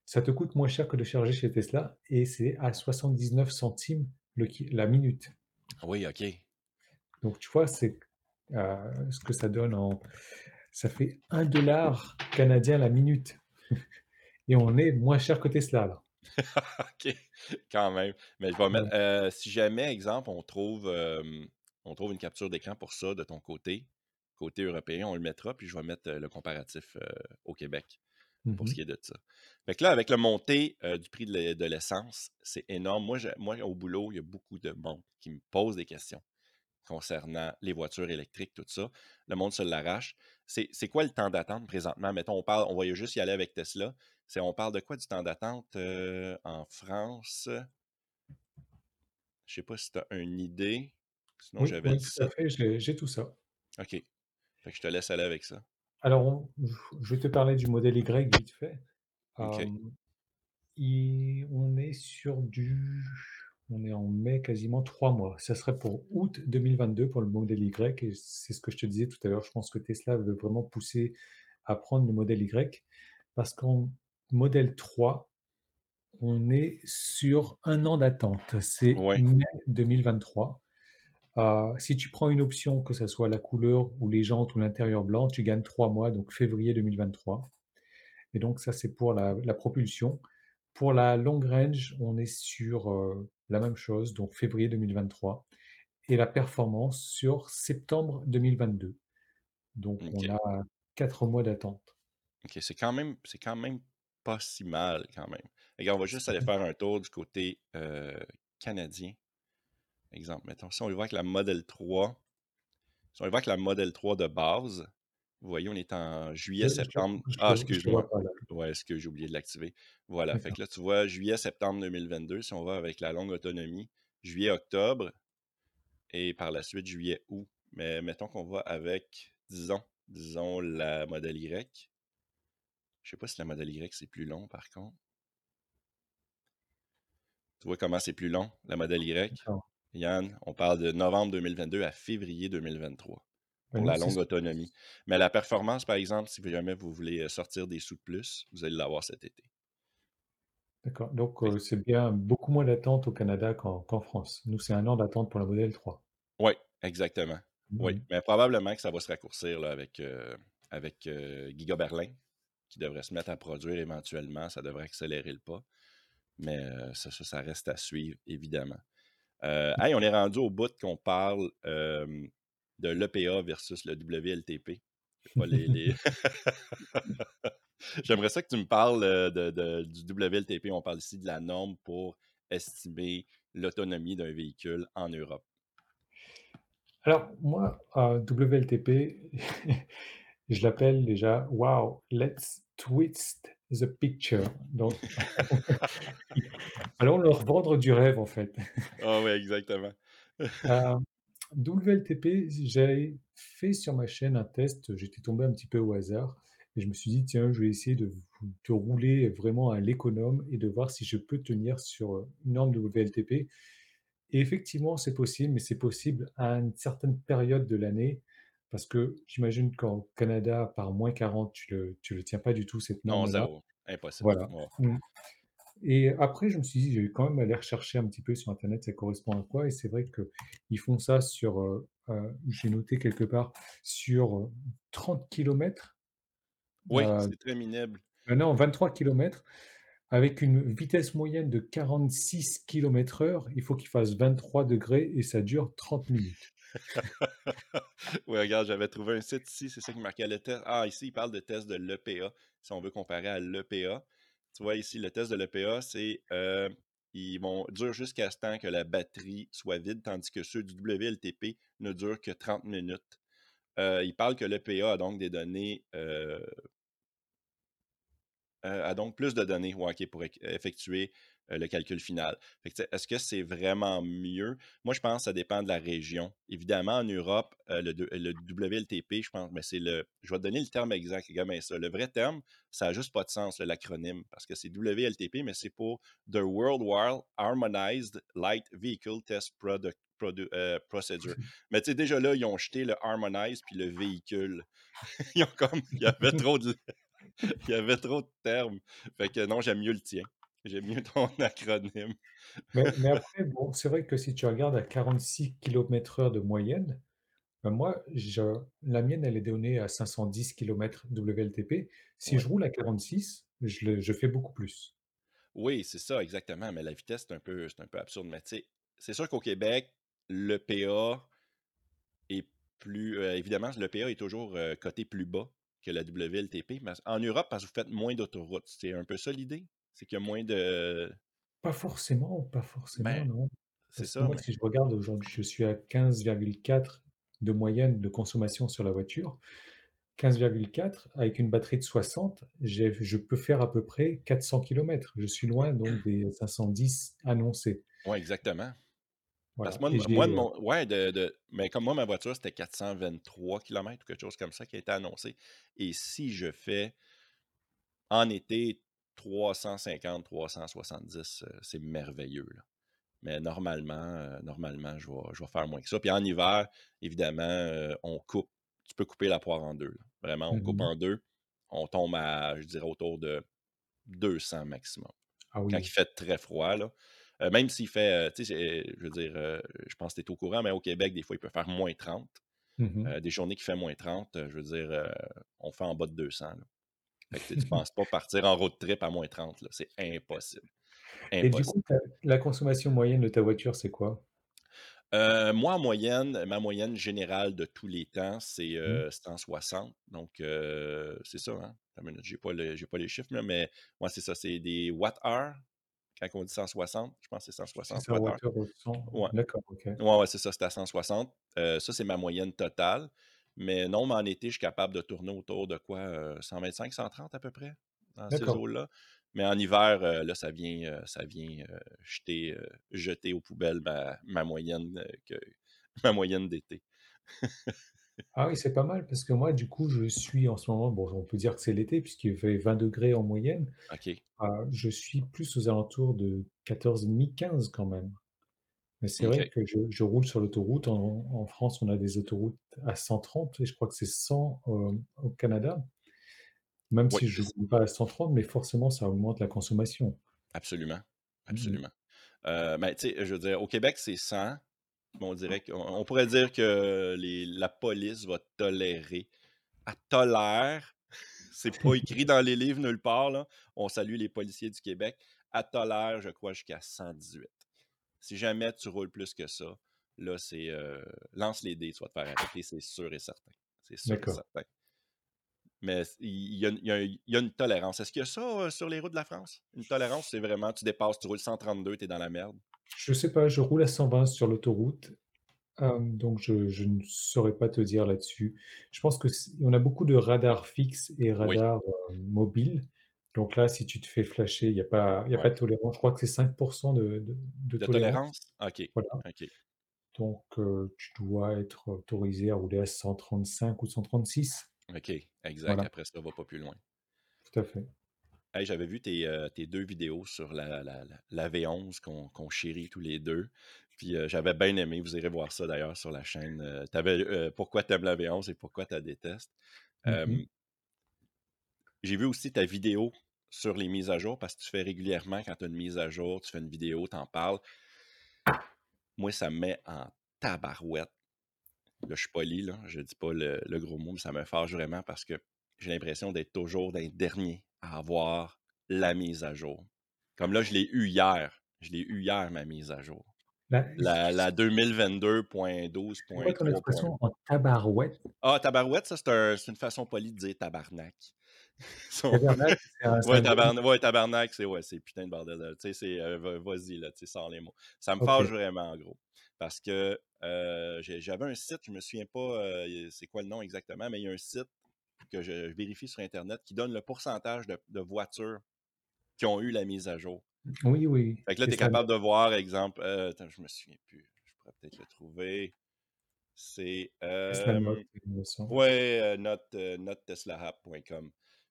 Ça te coûte moins cher que de charger chez Tesla et c'est à 79 centimes le la minute. Oui, OK. Donc tu vois, c'est heu, ce que ça donne en ça fait 1 canadien la minute [LAUGHS] et on est moins cher que Tesla là. OK, quand même. Mais je vais mettre, heu, si jamais, exemple, on trouve, on trouve une capture d'écran pour ça de ton côté, côté européen, on le mettra, puis je vais mettre, le comparatif, au Québec Mmh pour ce qui est de ça. Fait que là, avec le montée, du prix de l'e de l'essence, c'est énorme. Moi, je moi, au boulot, il y a beaucoup de monde qui me pose des questions concernant les voitures électriques, tout ça. Le monde se l'arrache. C'est quoi le temps d'attente présentement? Mettons, on parle on va juste y aller avec Tesla. On parle de quoi du temps d'attente, heu, en France? Je sais pas si tu as une idée. Sinon, Oui, j'avais le oui, tout à site. fait, j'ai tout ça. OK. Fait que je te laisse aller avec ça. Alors on je vais te parler du modèle Y vite fait. On est sur du on est en mai, quasiment 3 mois. Ça serait pour août 2022 pour le modèle Y et c'est ce que je te disais tout à l'heure. Je pense que Tesla veut vraiment pousser à prendre le modèle Y parce qu'en modèle 3, on est sur un an d'attente. C'est Ouais, mai 2023. Heu, si tu prends une option, que ça soit la couleur ou les jantes ou l'intérieur blanc, tu gagnes 3 mois, donc février 2023 et donc ça, c'est pour la la propulsion. Pour la long range, on est sur, heu, la même chose, donc février 2023 et la performance sur septembre 2022. Donc on a 4 mois d'attente. OK, c'est quand même c'est quand même pas si mal quand même. On va juste aller faire un tour du côté, heu, canadien. Exemple, mettons, si on y va avec la Model 3, si on y va avec la Model 3 de base, vous voyez, on est en juillet-septembre. je Ah, excuse-moi. Ouais, excuse, j'ai oublié de l'activer? Voilà, fait que là, tu vois, juillet-septembre 2022, si on va avec la longue autonomie, juillet-octobre et par la suite juillet-août. Mais mettons qu'on va avec, disons, disons la Model Y. Je sais pas si la Model Y, c'est plus long par contre. Tu vois comment c'est plus long, la Model Y? D'accord. Yann, on parle de novembre 2022 à février 2023 Bah, pour la longue autonomie. Mais la performance, par exemple, si jamais vous voulez euh, sortir des sous de plus, vous allez l'avoir cet été. d'accord, donc heu, c'est bien beaucoup moins d'attente au Canada qu'en France. Nous, c'est un an d'attente pour la modèle 3. Oui, exactement. Oui, Mmh mais probablement que ça va se raccourcir là, avec, euh, avec euh, Giga Berlin, qui devrait se mettre à produire éventuellement. Ça devrait accélérer le pas. Mais euh, ça, ça, ça reste à suivre, évidemment. Euh, on est rendu au bout qu'on parle de l'EPA versus le WLTP. Les. [LAUGHS] J'aimerais ça que tu me parles euh, de, du WLTP. On parle ici de la norme pour estimer l'autonomie d'un véhicule en Europe. Alors moi, WLTP, [LAUGHS] je l'appelle déjà: «Wow, let's twist the picture». Donc [LAUGHS] allons leur vendre du rêve, en fait. Ah oui, exactement. [LAUGHS] Heu, WLTP, j'avais fait sur ma chaîne un test, j'étais tombé un petit peu au hasard et je me suis dit: «Tiens, je vais essayer de de rouler vraiment à l'économe et de voir si je peux tenir sur, une norme WLTP». Et effectivement, c'est possible, mais c'est possible à une certaine période de l'année, parce que j'imagine qu'en Canada, par -40, tu le tu le tiens pas du tout cette Non, norme-là. zéro. Impossible. Voilà. Mmh et après, je me suis dit: «Je vais quand même aller rechercher un petit peu sur internet, ça correspond à quoi?» et c'est vrai qu'ils font ça sur, heu, j'ai noté quelque part, sur, heu, 30 kilomètres, Oui, heu, c'est très minable. non, 23 kilomètres avec une vitesse moyenne de 46 kilomètres heure. Il faut qu'il fasse 23 degrés et ça dure 30 minutes. [LAUGHS] Oui, regarde, j'avais trouvé un site ici, c'est ça qui marquait le test. Ah, ici, il parle de test de l'EPA, si on veut comparer à l'EPA. Tu vois, ici, le test de l'EPA, c'est euh, ils vont dure jusqu'à ce temps que la batterie soit vide, tandis que ceux du WLTP ne durent que 30 minutes. Euh, il parle que l'EPA a donc des données euh, euh, a donc plus de données pour effectuer euh, le calcul final. Est-ce que c'est vraiment mieux? Moi, je pense que ça dépend de la région. Évidemment, en Europe, euh, le, le, WLTP, je pense, mais c'est le. Je vais te donner le terme exact, mais ça. Le vrai terme, ça n'a juste pas de sens, l'acronyme, parce que c'est WLTP, mais c'est pour The World War Harmonized Light Vehicle Test Product, Produ, euh, Procedure. [LAUGHS] Mais tu sais, déjà là, ils ont jeté le Harmonized puis le véhicule. [LAUGHS] ils ont comme. Il y avait trop de. [LAUGHS] Il y avait trop de termes. Fait que non, j'aime mieux le tien. J'aime mieux [LAUGHS] ton acronyme. Mais mais [LAUGHS] après, bon, c'est vrai que si tu regardes à 46 kilomètres heure de moyenne, bah, moi, je la mienne, elle est donnée à 510 kilomètres WLTP. Si Ouais. je roule à 46, je le je fais beaucoup plus. Oui, c'est ça, exactement. Mais la vitesse, c'est un peu, c'est un peu absurde. Mais tu sais, c'est sûr qu'au Québec, le PA est plus. euh, évidemment, le PA est toujours euh, coté plus bas que la WLTP. Mais en Europe, parce que vous faites moins d'autoroutes. C'est un peu ça l'idée? C'est qu'il y a moins de. Pas forcément, pas forcément, Ben, non. c'est Parce ça, moi, mais. si je regarde aujourd'hui, je suis à 15,4 de moyenne de consommation sur la voiture. 15,4 avec une batterie de 60, j'ai je peux faire à peu près 400 kilomètres. Je suis loin donc des 510 annoncés. Ouais, exactement. Parce Voilà que moi, moi, de mon. Ouais, de, de- mais comme moi, ma voiture, c'était 423 km ou quelque chose comme ça qui a été annoncé. Et si je fais en été 350, 370, euh, c'est merveilleux. là. Mais normalement, euh, normalement, je vais, je vais faire moins que ça. Puis en hiver, évidemment, euh, on coupe. Tu peux couper la poire en deux. là. Vraiment, on coupe mmh en deux. On tombe à, je dirais, autour de 200 maximum. Ah Quand il fait très froid, là. Euh, même s'il fait, tu sais, je veux dire, je pense que tu es au courant, mais au Québec, des fois, il peut faire moins 30. Mmh des journées qui fait moins 30, euh, je veux dire, on fait en bas de 200. là. Fait que tu tu penses pas partir en road trip à moins 30, là. C'est impossible. et du coup, la consommation moyenne de ta voiture, c'est quoi? Euh, moi, en moyenne, ma moyenne générale de tous les temps, c'est Mmh. euh, 160. Donc, euh, c'est ça, hein? J'ai pas, le- pas les chiffres, là, mais moi, c'est ça. C'est des watt-heure. Quand on dit 160, je pense que c'est C'est 160 ça, watt-heure. Water au 100. Ouais. D'accord, OK. Ouais, ouais, c'est ça, c'est à 160. Euh, ça, c'est ma moyenne totale. Mais non, mais en été, je suis capable de tourner autour de quoi? euh, 125, 130 à peu près, dans ces eaux-là. Mais en hiver, euh, là, ça vient, euh, ça vient jeter, jeter aux poubelles ma, ma moyenne, que, [LAUGHS] ma moyenne d'été. Ah oui, c'est pas mal parce que moi, du coup, je suis en ce moment bon, on peut dire que c'est l'été puisqu'il fait 20 degrés en moyenne. OK. Ah, je suis plus aux alentours de 14,5-15 quand même. Mais c'est vrai que je je roule sur l'autoroute. En en France, on a des autoroutes à 130 et je crois que c'est 100, hem, au Canada. Même Oui, si je ça. roule pas à 130, mais forcément, ça augmente la consommation. Absolument. Mmh mh. Absolument. Euh, ben, tu sais, je veux dire, au Québec, c'est 100. mais on dirait qu'on on pourrait dire que les, la police va tolérer. Elle tolère [LAUGHS] C'est pas écrit dans les livres nulle part, là. On salue les policiers du Québec. À tolère, je crois, jusqu'à 118. Si jamais tu roules plus que ça, là, c'est euh, lance les dés, tu vas te faire arrêter, c'est sûr et certain. C'est sûr et certain. Mais il y, a, il y a- il y a une tolérance. Est-ce qu'il y a ça euh, sur les routes de la France? Une tolérance, c'est vraiment, tu dépasses, tu roules 132, tu es dans la merde. Je sais pas, je roule à 120 sur l'autoroute, donc je je ne saurais pas te dire là-dessus. Je pense que on a beaucoup de radars fixes et radars, mobiles. Donc là, si tu te fais flasher, il y a pas y a pas de tolérance. Je crois que c'est 5 de de de De tolérance. tolérance? OK, Voilà, donc heu, tu dois être autorisé à rouler à 135 ou 136. OK, exact. Voilà, Après ça, va pas plus loin. tout à fait. Hey, j'avais vu tes, euh, tes deux vidéos sur la, la, la, la V11 qu'on qu'on chérit tous les deux. Puis euh, j'avais bien aimé. Vous irez voir ça d'ailleurs sur la chaîne. Euh, euh, pourquoi tu aimes la V11 et pourquoi tu la détestes. Mmh Euh, mh. J'ai vu aussi ta vidéo sur les mises à jour parce que tu fais régulièrement quand tu as une mise à jour, tu fais une vidéo, tu en parles. Moi, ça me met en tabarouette. Là, je suis poli, là, je dis pas le, le gros mot, mais ça me fâche vraiment parce que j'ai l'impression d'être toujours d'un dernier à avoir la mise à jour. Comme là, je l'ai eu hier. Je l'ai eu hier, ma mise à jour. Bah, La, la c'est quoi ton 2022.12.3. expression en tabarouette? Ah, tabarouette, ça, c'est un- c'est une façon polie de dire tabarnak. Son- [LAUGHS] un ouais, tabarnak, ouais, tabarnak, c'est ouais, c'est putain de bordel. Tu sais, c'est euh, va- vas-y, là, tu sais, sors les mots. Ça me fâche OK, vraiment, en gros. Parce que euh, j'avais un site, je me souviens pas euh, c'est quoi le nom exactement, mais il y a un site que je, je vérifie sur Internet qui donne le pourcentage de, de voitures qui ont eu la mise à jour. oui, oui, Fait que là, tu es capable de voir, exemple, euh, attends, je me souviens plus, je pourrais peut-être le trouver. C'est Tesla euh, ouais, euh, note, euh.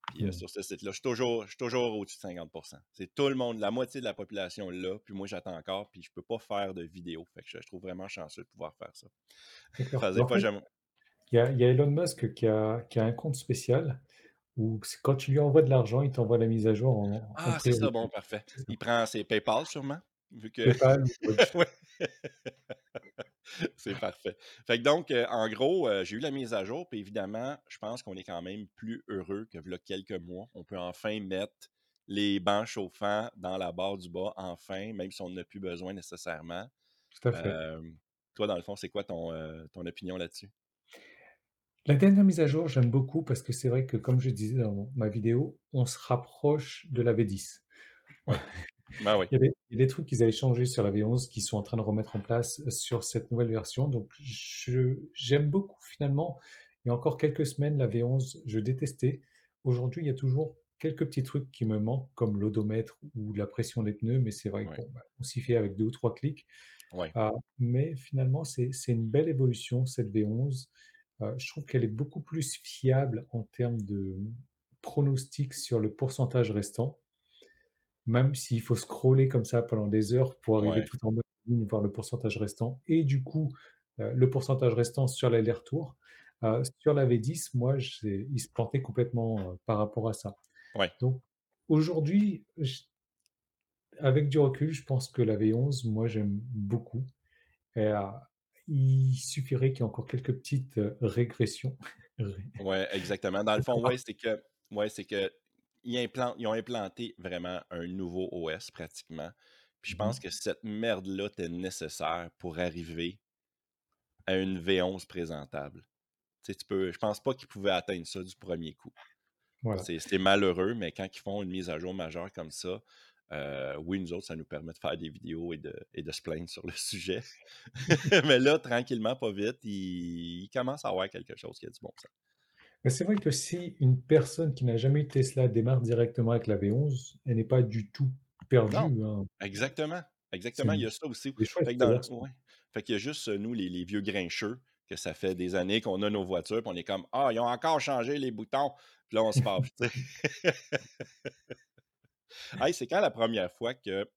Puis euh, Mmh. sur ce site-là, je suis toujours, toujours au-dessus de 50%. C'est tout le monde, la moitié de la population là, puis moi j'attends encore, puis je peux pas faire de vidéo. Fait que je, je trouve vraiment chanceux de pouvoir faire ça. Il y a il y a Elon Musk qui a qui a un compte spécial où quand tu lui envoies de l'argent, il t'envoie la mise à jour en en Ah, c'est ça, bon, parfait. Il prend ses PayPal sûrement? Vu que PayPal [LAUGHS] ouais, [LAUGHS] c'est parfait. Fait que donc, heu, en gros, heu, j'ai eu la mise à jour, puis évidemment, je pense qu'on est quand même plus heureux que quelques mois. On peut enfin mettre les bancs chauffants dans la barre du bas, enfin, même si on en a plus besoin nécessairement. Tout à fait. Toi, dans le fond, c'est quoi ton, heu, ton opinion là-dessus? La dernière mise à jour, j'aime beaucoup parce que c'est vrai que comme je disais dans ma vidéo, on se rapproche de la V10. Oui. [LAUGHS] Ben oui. Il y il y a des trucs qu'ils avaient changé sur la V11 qu'ils sont en train de remettre en place sur cette nouvelle version, donc j'aime beaucoup finalement. Il y a encore quelques semaines, la V11, je détestais. Aujourd'hui, il y a toujours quelques petits trucs qui me manquent, comme l'odomètre ou la pression des pneus, mais c'est vrai bon, bah, s'y fait avec 2 ou 3 clics. Ah, mais finalement, c'est une belle évolution cette V11. Heu, je trouve qu'elle est beaucoup plus fiable en termes de pronostic sur le pourcentage restant, même s'il faut scroller comme ça pendant des heures pour arriver ouais, tout en bas de la ligne, voir le pourcentage restant et du coup, heu, le pourcentage restant sur l'aller-retour. Heu, sur la V10, moi, j'ai il se plantait complètement, heu, par rapport à ça. ouais, Donc aujourd'hui, j avec du recul, je pense que la V11, moi, j'aime beaucoup. Et heu, il suffirait qu'il y ait encore quelques petites, heu, régressions. Ré [LAUGHS] ouais, exactement. Dans le fond, ouais, c'est que ouais, c'est que ils implantent ils ont implanté vraiment un nouveau OS pratiquement. Puis je mmh pense que cette merde-là était nécessaire pour arriver à une V11 présentable. Tu sais, tu peux je pense pas qu'ils pouvaient atteindre ça du premier coup. voilà. C'est malheureux, mais quand ils font une mise à jour majeure comme ça, heu, oui, nous autres, ça nous permet de faire des vidéos et de et de se plaindre sur le [LAUGHS] sujet. Mais là, tranquillement, pas vite, ils ils commencent à avoir quelque chose qui a du bon sens. Mais c'est vrai que si une personne qui n'a jamais eu de Tesla démarre directement avec la V11, elle n'est pas du tout Non, perdue, hein. exactement, exactement, il y a ça aussi. Fait que dans ouais, fait qu'il y a juste, heu, nous, les les vieux grincheux, que ça fait des années qu'on a nos voitures, puis on est comme: «Ah, ils ont encore changé les boutons!» Puis là, on se [LAUGHS] sais. [LAUGHS] Hey, c'est quand la première fois que,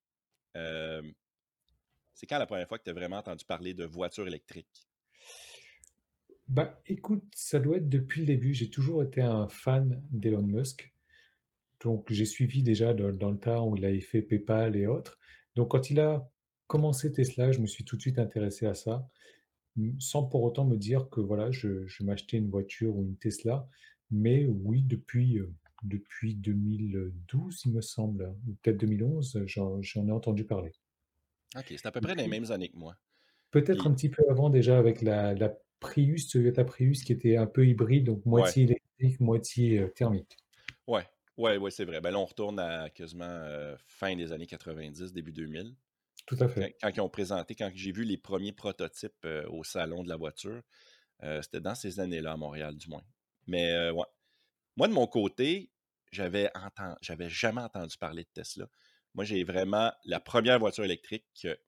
hem, c'est quand la première fois que tu as vraiment entendu parler de voitures électriques? Bah, écoute, ça doit être depuis le début. J'ai toujours été un fan d'Elon Musk, donc j'ai suivi déjà dans dans le temps où il avait fait PayPal et autres. Donc quand il a commencé Tesla, je me suis tout de suite intéressé à ça. Sans pour autant me dire que voilà, je je vais m'acheter une voiture ou une Tesla. Mais oui, depuis, heu, depuis 2012, il me semble, hein, ou peut-être 2011, j'en j'en ai entendu parler. OK, c'est à peu près les mêmes années que moi. peut-être Puis un petit peu avant déjà avec la la Prius, Toyota Prius qui était un peu hybride, donc ouais, moitié électrique, moitié, heu, thermique. ouais, ouais, ouais, c'est vrai. Ben là, on retourne à quasiment, heu, fin des années 90, début 2000. Tout à fait. quand ils ont présenté quand j'ai vu les premiers prototypes, heu, au salon de la voiture, c'était dans ces années-là, à Montréal, du moins. Mais, ouais. Moi, de mon côté, j'avais enten j'avais jamais entendu parler de Tesla. Moi, j'ai vraiment la première voiture électrique que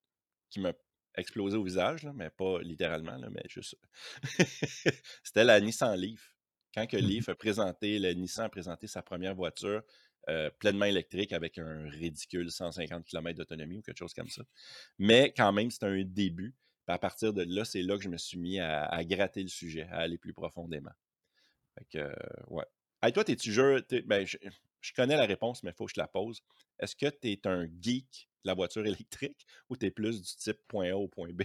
qui m'a explosé au visage, là, mais pas littéralement, là, mais juste [LAUGHS] c'était la Nissan Leaf. Quand que Mmh mh. Leaf a présenté le Nissan a présenté sa première voiture, heu, pleinement électrique avec un ridicule 150 kilomètres d'autonomie ou quelque chose comme ça. Mais quand même, c'était un début. Puis à partir de là, c'est là que je me suis mis à à gratter le sujet, à aller plus profondément. Fait que, heu, ouais. Hey, toi, t'es-tu jeu tu ben, je je connais la réponse, mais il faut que je te la pose. Est-ce que tu es un geek la voiture électrique ou tu es plus du type point A au point B?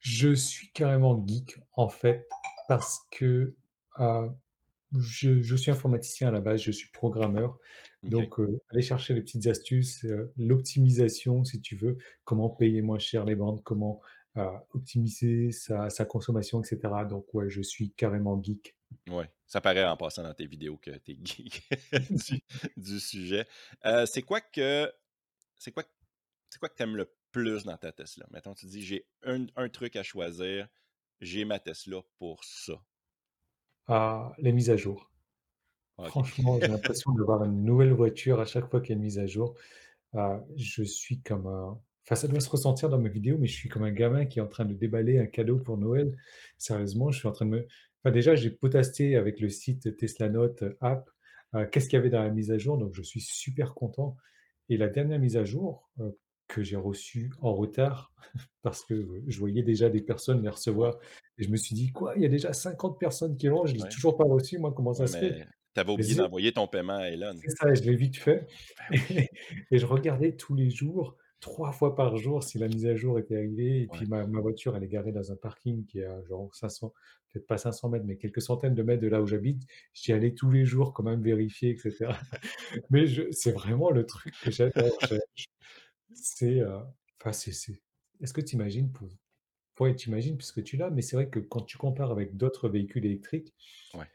Je suis carrément geek, en fait, parce que, heu Je je suis informaticien à la base, je suis programmeur, donc heu, aller chercher les petites astuces, heu, l'optimisation si tu veux, comment payer moins cher les bandes, comment, heu, optimiser sa sa consommation et cetera, donc ouais, je suis carrément geek. Ouais, ça paraît en passant dans tes vidéos que tu es geek [LAUGHS] du du sujet. Heu, c'est quoi que c'est quoi c'est quoi que tu aimes le plus dans ta Tesla? Mettons, tu dis: «J'ai un un truc à choisir, j'ai ma Tesla pour ça». Ah, les mises à jour. Franchement, j'ai l'impression d'avoir une nouvelle voiture à chaque fois qu'il y a une mise à jour. Heu, je suis comme un enfin, ça doit se ressentir dans mes vidéos, mais je suis comme un gamin qui est en train de déballer un cadeau pour Noël. Sérieusement, je suis en train de me enfin, déjà, j'ai potassé avec le site Tesla Note app, heu, qu'est-ce qu'il y avait dans la mise à jour, donc je suis super content et la dernière mise à jour, heu que j'ai reçus en retard [LAUGHS] parce que, je voyais déjà des personnes les recevoir et je me suis dit: «Quoi? Il y a déjà 50 personnes qui l'ont, je l'ai Ouais. toujours pas reçu moi, comment ça Ouais, se fait?» mais tu avais oublié d'envoyer ton paiement à Elon. c'est ça, je l'ai vite fait Ben oui. [LAUGHS] et je regardais tous les jours, 3 fois par jour si la mise à jour était arrivée et puis Ouais. ma ma voiture, elle est garée dans un parking qui est à genre 500 peut-être pas 500 mètres, mais quelques centaines de mètres de là où j'habite. J'y allais tous les jours quand même vérifier et cetera. [LAUGHS] Mais je c'est vraiment le truc que j'adore, je j c'est, enfin c'est c'est est-ce que tu imagines pour ouais, tu imagines puisque tu l'as, mais c'est vrai que quand tu compares avec d'autres véhicules électriques Ouais.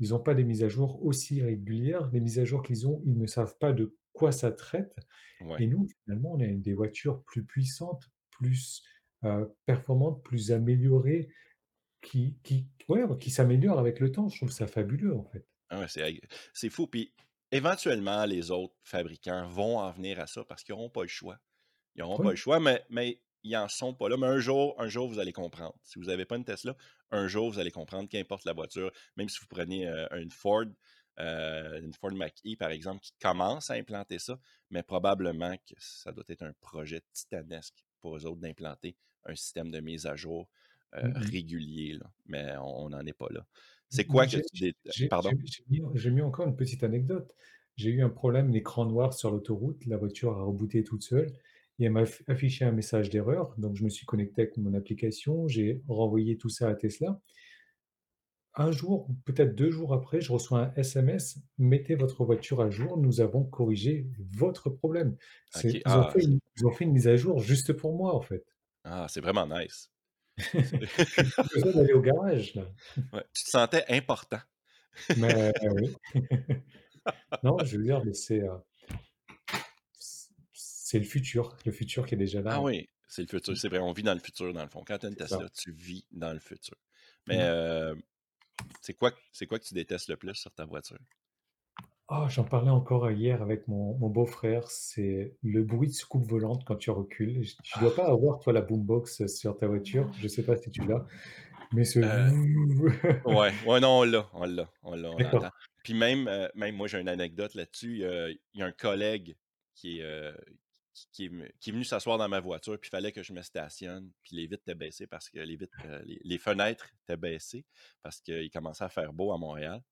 ils ont pas des mises à jour aussi régulières. Les mises à jour qu'ils ont, ils ne savent pas de quoi ça traite Ouais. et nous, finalement, on a des voitures plus puissantes, plus, performantes, plus améliorées, qui qui ouais, qui s'améliorent avec le temps. Je trouve ça fabuleux, en fait. Ah ouais, c'est fou, puis éventuellement, les autres fabricants vont en venir à ça parce qu'ils auront pas le choix. Ils auront pas le choix, mais mais ils en sont pas là. Mais un jour un jour, vous allez comprendre. Si vous avez pas une Tesla, un jour, vous allez comprendre, qu'importe la voiture, même si vous prenez, une Ford, heu, une Ford Mach-E, par exemple, qui commence à implanter ça, mais probablement que ça doit être un projet titanesque pour eux autres d'implanter un système de mise à jour, heu, Mmh mh. régulier, là, mais on n'en est pas là. C'est quoi que j'ai tu j'ai pardon? j'ai mis encore une petite anecdote. J'ai eu un problème d'écran noir sur l'autoroute, la voiture a rebooté toute seule et elle m'a aff affiché un message d'erreur, donc je me suis connecté avec mon application, j'ai renvoyé tout ça à Tesla. Un jour ou peut-être 2 jours après, je reçois un SMS: «Mettez votre voiture à jour, nous avons corrigé votre problème». OK. C'est ils ont Ah, fait une ils ont fait une mise à jour juste pour moi, en fait. ah, c'est vraiment nice. J'ai plus besoin d'aller au garage, là. ouais, tu te sentais important. Mais [LAUGHS] oui. [LAUGHS] Non, je veux dire, mais c'est, c c'est le futur, le futur qui est déjà là, Ah oui, c'est le futur, c'est vrai, on vit dans le futur, dans le fond. Quand tu as une C'est ça. Tesla, tu vis dans le futur. Mais, Mmh. heu, c'est quoi c'est quoi que tu détestes le plus sur ta voiture? Oh, j'en parlais encore hier avec mon mon beau-frère, c'est le bruit de soucoupe volante quand tu recules. J tu dois Ah! pas avoir, toi, la boombox sur ta voiture, je sais pas si tu l'as, mais ce Heu, ouais, ouais, non, on l'a, on l'a, on l'a, on l'entend. D'accord. Puis même, heu, même moi, j'ai une anecdote là-dessus, il y a un collègue qui est, heu, qui est venu s'asseoir dans ma voiture, puis il fallait que je me stationne, puis les vitres étaient baissées parce que les les fenêtres étaient baissées parce qu'il commençait à faire beau à Montréal.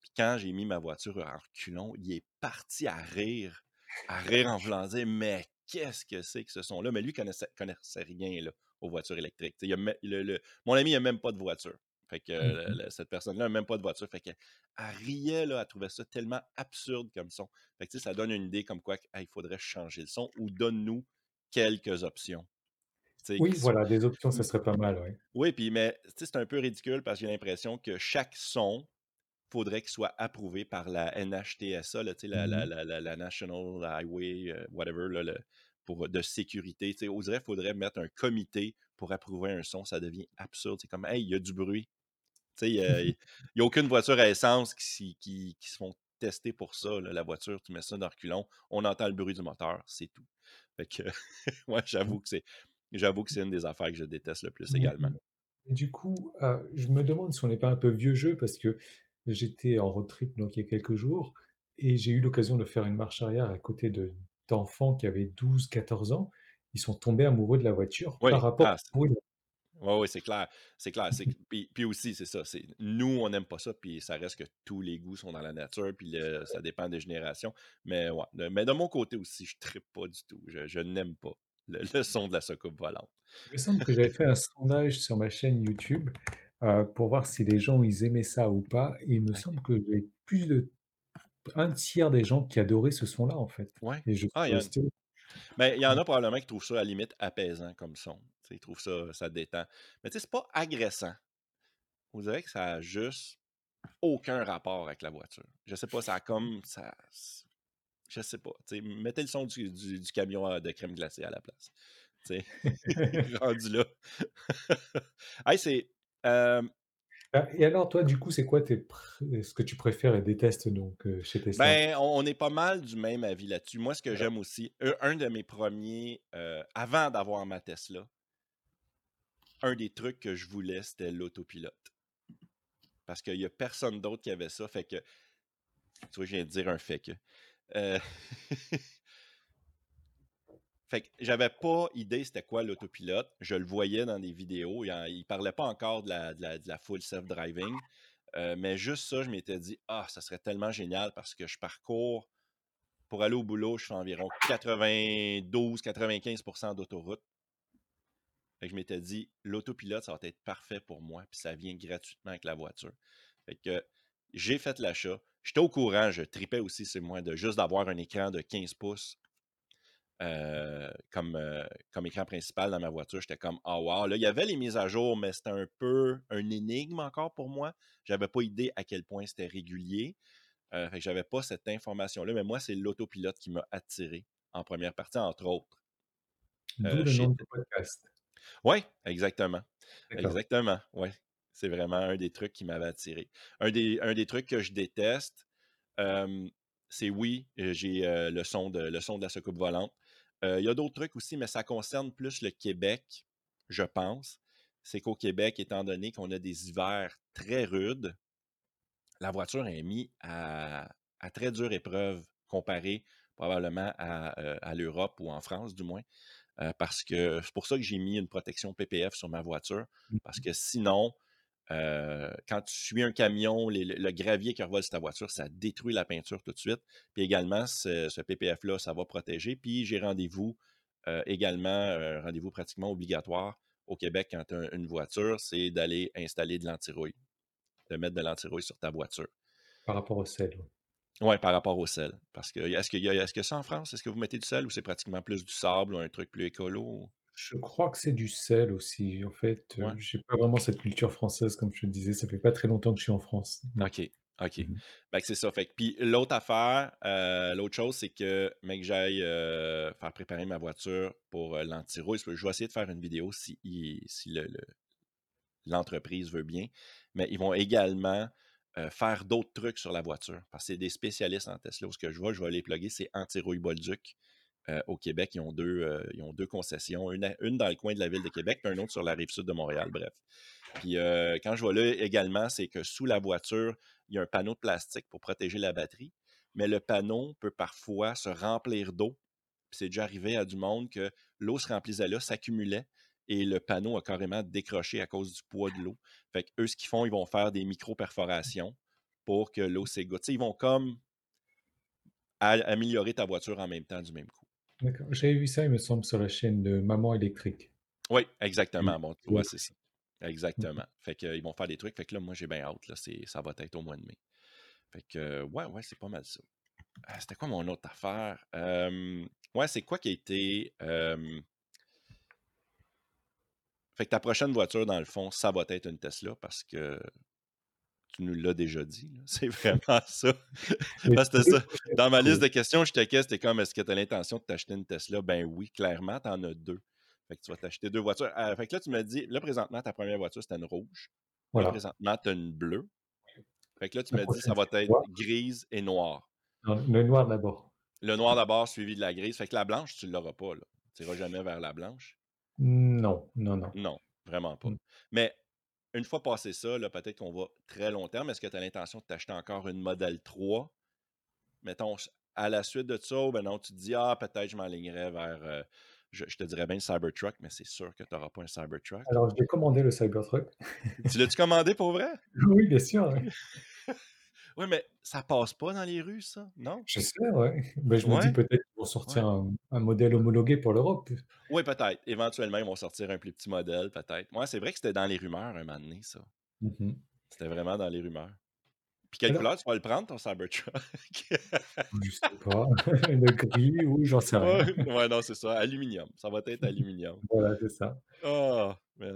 Puis quand j'ai mis ma voiture en reculons, il est parti à rire, à rire en voulant dire: «Mais qu'est-ce que c'est que ce son-là?» mais lui connaissait connaissait rien, aux voitures électriques. Mon ami, il a même pas de voiture. Fait que Mmh cette personne-là a même pas de voiture. Fait qu'elle elle riait, là, elle trouvait ça tellement absurde comme son. Fait que ça donne une idée comme quoi que: «Hey, il faudrait changer le son ou donne-nous quelques options», Oui, voilà, des options, mmh, serait pas mal, ouais. oui, puis mais c'est un peu ridicule parce que j'ai l'impression que chaque son faudrait qu'il soit approuvé par la NHTSA, là, la Mmh la la la National Highway, heu, whatever, là, le pour de sécurité. Tu sais, on dirait faudrait mettre un comité pour approuver un son, ça devient absurde. C'est comme: «Hey, il y a du bruit». Il y a aucune voiture à essence qui s'y qui qui se font tester pour ça, là. La voiture, tu mets ça dans reculons, on entend le bruit du moteur, c'est tout. Fait que, [LAUGHS] ouais, Mmh. j'avoue que c'est j'avoue que c'est une des affaires que je déteste le plus également. du coup, heu, je me demande si on n'est pas un peu vieux jeu parce que j'étais en road trip donc il y a quelques jours et j'ai eu l'occasion de faire une marche arrière à côté de d'enfants qui avaient 12-14 ans. Ils sont tombés amoureux de la voiture par rapport ah au bruit. Ouais, ouais, c'est clair, c'est clair, c'est que [LAUGHS] puis puis aussi, c'est ça, c'est nous, on n'aime pas ça, puis ça reste que tous les goûts sont dans la nature, puis le ça dépend des générations. Mais ouais, de mais de mon côté aussi, je trippe pas du tout. Je je n'aime pas le le son de la soucoupe volante. Il me semble que j'avais fait un sondage sur ma chaîne YouTube, heu, pour voir si les gens ils aimaient ça ou pas et il me semble que j'ai plus de un tiers des gens qui adoraient ce son-là, en fait Ouais. et je suis Ah, il y en resté mais il y en a probablement qui trouvent ça à la limite apaisant comme son. Ils trouvent ça ça détend. Mais tu sais, c'est pas agressant. On dirait que ça a juste aucun rapport avec la voiture. Je sais pas, ça a comme ça je sais pas, mettez le son du du du camion à de crème glacée à la place. Tu sais, [LAUGHS] [LAUGHS] rendu là. [LAUGHS] Hey, c'est, hem Ah et alors toi, du coup, c'est quoi tes pr ce que tu préfères et détestes donc, chez Tesla? ben, on est pas mal du même avis là-dessus. Moi, ce que j'aime aussi, un de mes premiers, ers avant d'avoir ma Tesla un des trucs que je voulais, c'était l'autopilote. Parce qu'il y a personne d'autre qui avait ça, fait que tu vois, je viens de dire un fait que, heu [LAUGHS] Fait que j'avais pas idée c'était quoi l'autopilote. Je le voyais dans des vidéos. Il, ne parlait pas encore de la, de la, full self-driving. Euh, mais juste ça, je m'étais dit, ah, ça serait tellement génial parce que je parcours, pour aller au boulot, je fais environ 92-95% d'autoroute. Fait que je m'étais dit, l'autopilote, ça va être parfait pour moi, puis ça vient gratuitement avec la voiture. Fait que j'ai fait l'achat. J'étais au courant, je tripais aussi c'est moi de juste d'avoir un écran de 15 pouces euh, comme, euh, comme écran principal dans ma voiture. J'étais comme, ah wow. Là, il y avait les mises à jour, mais c'était un peu un énigme encore pour moi. J'avais pas idée à quel point c'était régulier. Euh, fait que j'avais pas cette information-là, mais moi, c'est l'autopilote qui m'a attiré en première partie, entre autres. D'où le nom podcast. Oui, exactement. Exactement, oui. C'est vraiment un des trucs qui m'avait attiré. Un des, un des trucs que je déteste, c'est oui, j'ai le, son de, le son de la secoupe volante. Il y a d'autres trucs aussi, mais ça concerne plus le Québec, je pense. C'est qu'au Québec, étant donné qu'on a des hivers très rudes, la voiture est mise à, très dure épreuve comparée probablement à l'Europe ou en France, du moins. Euh, parce que c'est pour ça que j'ai mis une protection PPF sur ma voiture. Parce mmh que sinon, euh, quand tu suis un camion, le gravier qui revole sur ta voiture, ça détruit la peinture tout de suite. Puis également, ce, PPF-là, ça va protéger. Puis j'ai rendez-vous euh, également, rendez-vous pratiquement obligatoire au Québec quand tu as une voiture, c'est d'aller installer de l'antirouille, de mettre de l'antirouille sur ta voiture. Par rapport au sel. Oui, par rapport au sel. Parce que est-ce qu'il y a est-ce que ça en France? Est-ce que vous mettez du sel ou c'est pratiquement plus du sable ou un truc plus écolo? Je crois que c'est du sel aussi. En fait, je euh, j'ai pas vraiment cette culture française, comme je te disais. Ça fait pas très longtemps que je suis en France. OK. OK. Mmh ben, c'est ça. Fait puis l'autre affaire, euh, l'autre chose, c'est que, mec, j'aille euh, faire préparer ma voiture pour l'anti-rouille. Je vais essayer de faire une vidéo si, si l'entreprise veut bien. Mais ils vont également euh, faire d'autres trucs sur la voiture. Parce que c'est des spécialistes en Tesla. Ce que je vois, je vais les plugger, c'est Antirouille Bolduc. Euh, au Québec, ils ont deux, euh, ils ont deux concessions, une, dans le coin de la ville de Québec, puis une autre sur la rive sud de Montréal, bref. Puis quand je vois là également, c'est que sous la voiture, il y a un panneau de plastique pour protéger la batterie, mais le panneau peut parfois se remplir d'eau. C'est déjà arrivé à du monde que l'eau se remplissait là, s'accumulait, et le panneau a carrément décroché à cause du poids de l'eau. Fait que eux, ce qu'ils font, ils vont faire des micro-perforations pour que l'eau s'égoutte. Ils vont comme améliorer ta voiture en même temps du même coup. D'accord. J'avais vu ça, il me semble, sur la chaîne de Maman électrique. Oui, exactement. Bon, tu vois, c'est ça. Exactement. Fait qu'ils vont faire des trucs. Fait que là, moi, j'ai bien hâte. Là, ça va être au mois de mai. Fait que, ouais, ouais, c'est pas mal ça. Ah, c'était quoi mon autre affaire? ouais, c'est quoi qui a été. Fait que ta prochaine voiture, dans le fond, ça va être une Tesla parce que tu nous l'as déjà dit. [LAUGHS] C'est vraiment ça. ça. Dans ma liste de questions, je te c'était comme est-ce que tu as l'intention de t'acheter une Tesla? Ben oui, clairement, tu en as deux. Fait que tu vas t'acheter deux voitures. Euh, fait que là, tu m'as dit, là, présentement, ta première voiture, c'était une rouge. Là, présentement, tu as une bleue. Fait que là, tu m'as dit, ça va être grise et noire. le noir d'abord. Le noir d'abord, suivi de la grise. Fait que la blanche, tu ne l'auras pas. Tu n'iras jamais vers la blanche. Non, non, non. Non, vraiment pas. Mais une fois passé ça, peut-être qu'on va très long terme. Est-ce que tu as l'intention de t'acheter encore une modèle 3? Mettons, à la suite de ça, ben non, tu te dis, ah, peut-être je m'alignerais vers, euh, je, te dirais bien le Cybertruck, mais c'est sûr que tu n'auras pas un Cybertruck. Alors, je vais commander le Cybertruck. tu l'as-tu commandé pour vrai? [LAUGHS] Oui, bien sûr. [LAUGHS] Oui, mais ça passe pas dans les rues, ça, non? Je sais, oui. Mais je me dis peut-être qu'ils vont sortir un, modèle homologué pour l'Europe. Oui, peut-être. Éventuellement, ils vont sortir un plus petit modèle, peut-être. Moi, c'est vrai que c'était dans les rumeurs un moment donné, ça. Mmh c'était vraiment dans les rumeurs. Puis quelle couleur tu vas le prendre, ton Cybertruck? je [LAUGHS] sais pas. [LAUGHS] le gris ou j'en sais rien. Ouais, non, c'est ça. Aluminium. Ça va être aluminium. Voilà, c'est ça. Oh,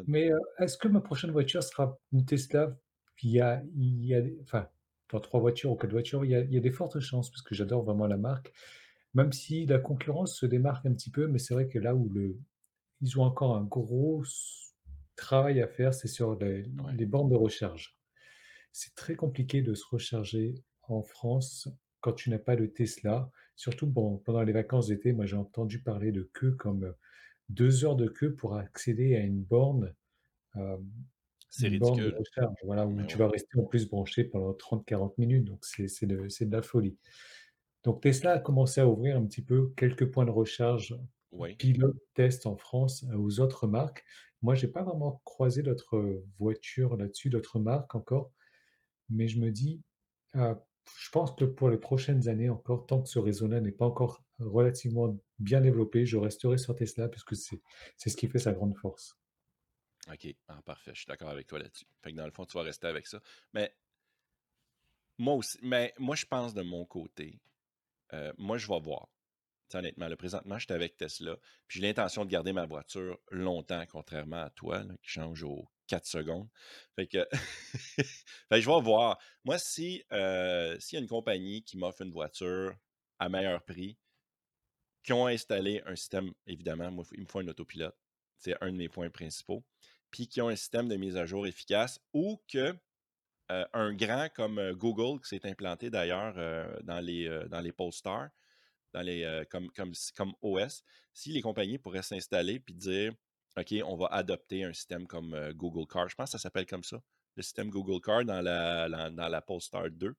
Mais euh, est-ce que ma prochaine voiture sera une Tesla? Il y a, il y a, enfin, dans trois voitures ou quatre voitures, il y a, des fortes chances, parce que j'adore vraiment la marque, même si la concurrence se démarque un petit peu, mais c'est vrai que là où le, ils ont encore un gros travail à faire, c'est sur les, bornes de recharge. C'est très compliqué de se recharger en France quand tu n'as pas de Tesla, surtout bon, pendant les vacances d'été. Moi, j'ai entendu parler de queue comme deux heures de queue pour accéder à une borne. Euh, c'est ridicule. voilà, où tu vas rester en plus branché pendant 30-40 minutes. Donc, c'est de, de la folie. Donc, Tesla a commencé à ouvrir un petit peu quelques points de recharge Oui. pilotes testent en France, heu, aux autres marques. Moi, j'ai pas vraiment croisé d'autres, voitures là-dessus, d'autres marques encore, mais je me dis, heu, je pense que pour les prochaines années encore, tant que ce réseau-là n'est pas encore relativement bien développé, je resterai sur Tesla puisque c'est c'est ce qui fait sa grande force. OK. Ah, parfait. Je suis d'accord avec toi là-dessus. Fait que dans le fond, tu vas rester avec ça. Mais moi aussi, mais moi, je pense de mon côté, euh, moi, je vais voir. Honnêtement, là, présentement, j'étais avec Tesla. Puis j'ai l'intention de garder ma voiture longtemps, contrairement à toi, qui change aux 4 secondes. [LAUGHS] Fait que je vais voir. Moi, si euh, s'il y a une compagnie qui m'offre une voiture à meilleur prix, qui ont installé un système, évidemment, moi, il me faut un autopilote. C'est un de mes points principaux. Puis qui ont un système de mise à jour efficace ou que euh, un grand comme euh, Google, qui s'est implanté d'ailleurs euh, dans les, dans les Polestar, dans les, comme, comme, comme OS, si les compagnies pourraient s'installer puis dire OK, on va adopter un système comme Google Car. Je pense que ça s'appelle comme ça, le système Google Car dans la, dans la Polestar 2.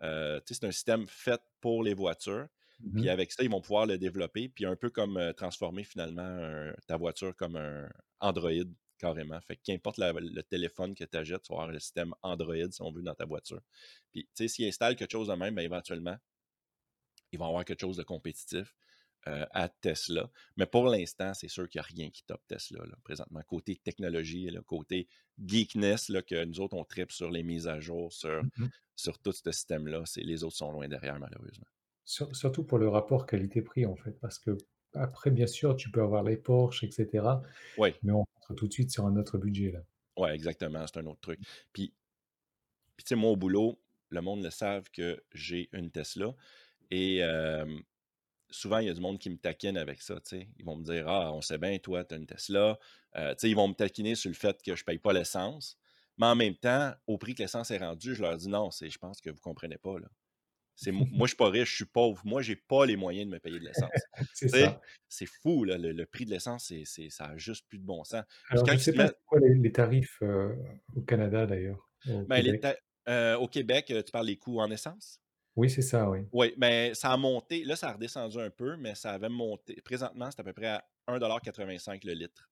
c'est un système fait pour les voitures. Puis Mmh avec ça, ils vont pouvoir le développer, puis un peu comme transformer finalement ta voiture comme un Android carrément. Fait que qu'importe le téléphone que tu achètes, tu vas avoir le système Android, si on veut, dans ta voiture. Puis, tu sais, s'ils installent quelque chose de même, bien, éventuellement, ils vont avoir quelque chose de compétitif à Tesla. Mais pour l'instant, c'est sûr qu'il n'y a rien qui top Tesla, là, présentement. Côté technologie, côté geekness, là, que nous autres, on tripe sur les mises à jour, sur, mh. sur tout ce système-là. Les autres sont loin derrière, malheureusement. Sur surtout pour le rapport qualité-prix, en fait, parce qu'après, bien sûr, tu peux avoir les Porsche et cetera, Oui, mais on tout de suite sur un autre budget, là. ouais, exactement. C'est un autre truc. Puis, puis tu sais, moi, au boulot, le monde le savent que j'ai une Tesla. Et souvent, il y a du monde qui me taquine avec ça. tu sais. Ils vont me dire Ah, on sait bien, toi, tu as une Tesla. Euh, ils vont me taquiner sur le fait que je ne paye pas l'essence. Mais en même temps, au prix que l'essence est rendue, je leur dis non, je pense que vous ne comprenez pas. Là. C'est, moi, je suis pas riche, je suis pauvre. Moi, j'ai pas les moyens de me payer de l'essence. [LAUGHS] C'est fou, là, le, le prix de l'essence, c'est, c'est- ça n'a juste plus de bon sens. Alors quand je sais pas quoi les les tarifs, heu, au Canada d'ailleurs, au ben, Québec? ta- euh, au Québec, euh, tu parles des coûts en essence? Oui, c'est ça, oui. Oui, mais ça a monté. Là, ça a redescendu un peu, mais ça avait monté. Présentement, c'est à peu près à 1,85 le litre.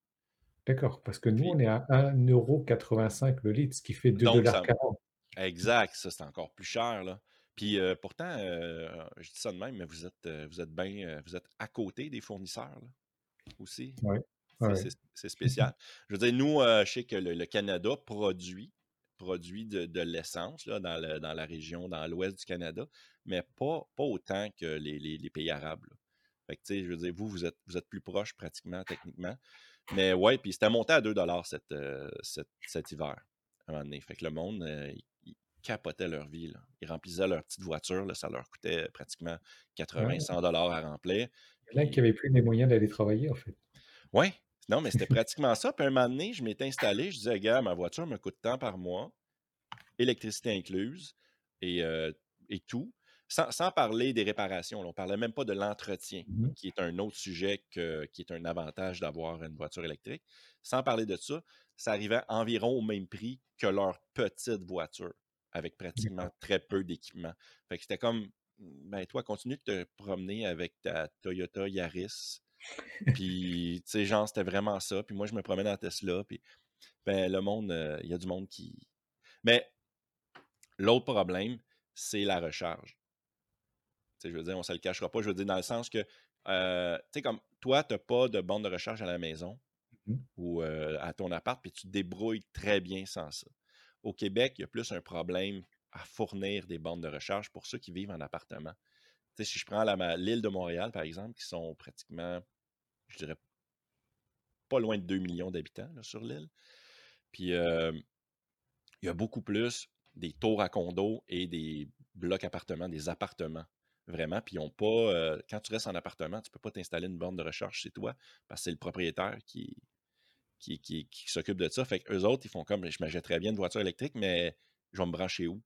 D'accord, parce que nous, on est à 1,85 € le litre, ce qui fait donc, ça, 2,40 $. exact, ça, c'est encore plus cher, là. Puis, euh, pourtant, euh, je dis ça de même, mais vous êtes, euh, vous êtes bien, vous êtes à côté des fournisseurs, là, aussi. Ouais, ouais, C'est spécial. Je veux dire, nous, je sais que le, le Canada produit, produit de, de l'essence dans, le- dans la région, dans l'ouest du Canada, mais pas, pas autant que les, les- les pays arabes. là. Fait que, tu sais, je veux dire, vous, vous êtes, vous êtes plus proche pratiquement, techniquement. Mais ouais, puis c'était monté à 2 cet, euh, cet, cet hiver, à un moment donné. Fait que le monde, euh, capotaient leur vie. Là. Ils remplissaient leur petite voiture, là, ça leur coûtait pratiquement Ouais, 80-100 à remplir. il y en a qui Puis avaient plus les moyens d'aller travailler, en fait. Ouais, non, mais c'était [LAUGHS] pratiquement ça. Puis un moment donné, je m'étais installé, je disais, gars, ma voiture me coûte tant par mois, électricité incluse et, euh, et tout. Sans, sans parler des réparations. là. On ne parlait même pas de l'entretien, Mmh mh. qui est un autre sujet que- qui est un avantage d'avoir une voiture électrique. Sans parler de ça, ça arrivait environ au même prix que leur petite voiture, avec pratiquement très peu d'équipement. Fait que c'était comme, ben toi, continue de te promener avec ta Toyota Yaris puis, tu sais, genre, c'était vraiment ça. Puis moi, je me promène en Tesla. Puis, ben, le monde, euh, il y a du monde qui. Mais l'autre problème, c'est la recharge. Tu sais, je veux dire, on ne se le cachera pas. Je veux dire, dans le sens que, euh, tu sais, comme toi, tu n'as pas de bande de recharge à la maison Mmh mh. ou euh, à ton appart, puis tu te débrouilles très bien sans ça. Au Québec, il y a plus un problème à fournir des bandes de recharge pour ceux qui vivent en appartement. Si je prends l'île de Montréal, par exemple, qui sont pratiquement, je dirais, pas loin de 2 millions d'habitants sur l'île. Puis il y a beaucoup plus des tours à condos et des blocs appartements, des appartements. Vraiment. Puis ils ont pas. quand tu restes en appartement, tu peux pas t'installer une borne de recharge chez toi parce que c'est le propriétaire qui, qui, qui, qui s'occupe de ça. Fait qu'eux autres, ils font comme je m'achèterais bien une voiture électrique, mais je vais me brancher où?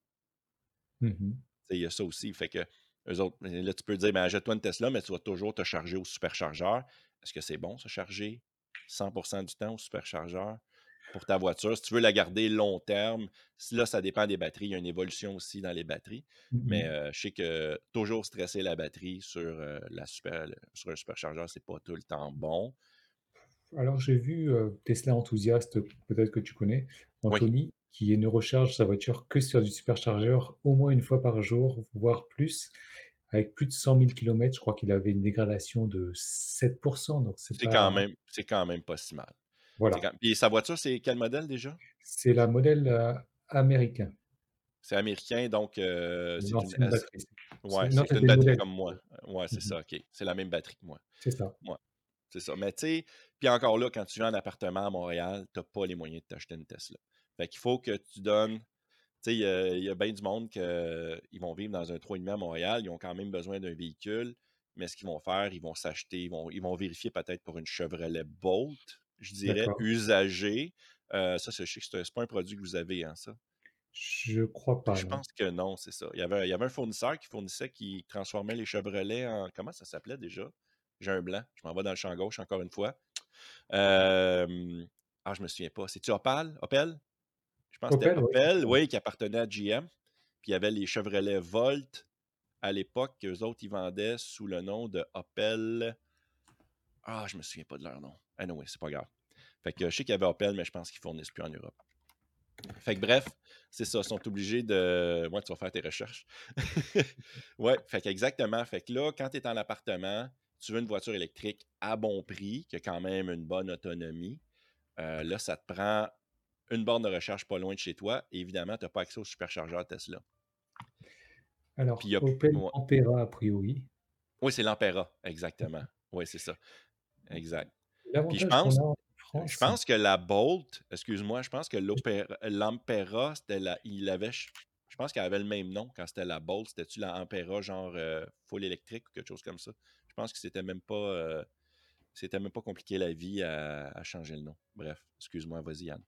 Mmh Il y a ça aussi. Fait que eux autres, là, tu peux dire, ben, achète-toi une Tesla, mais tu vas toujours te charger au superchargeur. Est-ce que c'est bon, se charger 100% du temps au superchargeur? pour ta voiture? Si tu veux la garder long terme, là, ça dépend des batteries. Il y a une évolution aussi dans les batteries. Mais mmh je sais que toujours stresser la batterie sur, la super, sur un superchargeur, c'est pas tout le temps bon. Alors, j'ai vu Tesla enthousiaste, peut-être que tu connais, Anthony, qui ne recharge sa voiture que sur du superchargeur au moins une fois par jour, voire plus, avec plus de 100 000 km. Je crois qu'il avait une dégradation de 7%, donc c'est C'est quand même, c'est quand même pas si mal. Voilà. Et sa voiture, c'est quel modèle déjà? C'est la modèle américain. C'est américain, donc c'est une batterie. Ouais, c'est une batterie comme moi. Ouais, c'est mmh ça, OK. C'est la même batterie que moi. C'est ça. Ouais. C'est ça. Mais tu sais, puis encore là, quand tu viens en appartement à Montréal, tu n'as pas les moyens de t'acheter une Tesla. Fait qu'il faut que tu donnes. Tu sais, il y a, bien du monde qui vont vivre dans un 3,5 à Montréal, ils ont quand même besoin d'un véhicule, mais ce qu'ils vont faire, ils vont s'acheter, ils vont, ils vont vérifier peut-être pour une Chevrolet Bolt, je dirais, usagée. Euh, ça, je sais que c'est pas un produit que vous avez, hein, ça? Je crois pas. Je pense que non, c'est ça. Il y, avait, il y avait un fournisseur qui fournissait, qui transformait les Chevrolets en. Comment ça s'appelait déjà? J'ai un blanc. Je m'en vais dans le champ gauche encore une fois. Euh... Ah, je me souviens pas. C'est-tu Opel? Opel? Je pense que c'était Opel, oui. qui appartenait à GM. Puis il y avait les Chevrolet Volt à l'époque qu'eux autres, ils vendaient sous le nom de Opel. Ah, je me souviens pas de leur nom. Anyway, c'est pas grave. Fait que je sais qu'il y avait Opel, mais je pense qu'ils fournissent plus en Europe. Fait que bref, c'est ça, ils sont obligés de. Moi, tu vas faire tes recherches. [LAUGHS] ouais, fait que exactement. Fait que là, quand tu es en appartement, tu veux une voiture électrique à bon prix, qui a quand même une bonne autonomie, euh, là, ça te prend une borne de recharge pas loin de chez toi. Et évidemment, tu n'as pas accès au superchargeur Tesla. Alors, Puis, Opel Ampera, a priori. Oui, c'est l'Ampera, exactement. Oui, c'est ça. Exact. Puis je pense, je pense que la Bolt, excuse-moi, je pense que l'Ampera, c'était la, il avait, je pense qu'elle avait le même nom quand c'était la Bolt. C'était-tu l'Ampera genre euh, full électrique ou quelque chose comme ça? Je pense que c'était même pas. Euh, c'était même pas compliqué la vie à, changer le nom. Bref, excuse-moi, vas-y Yann.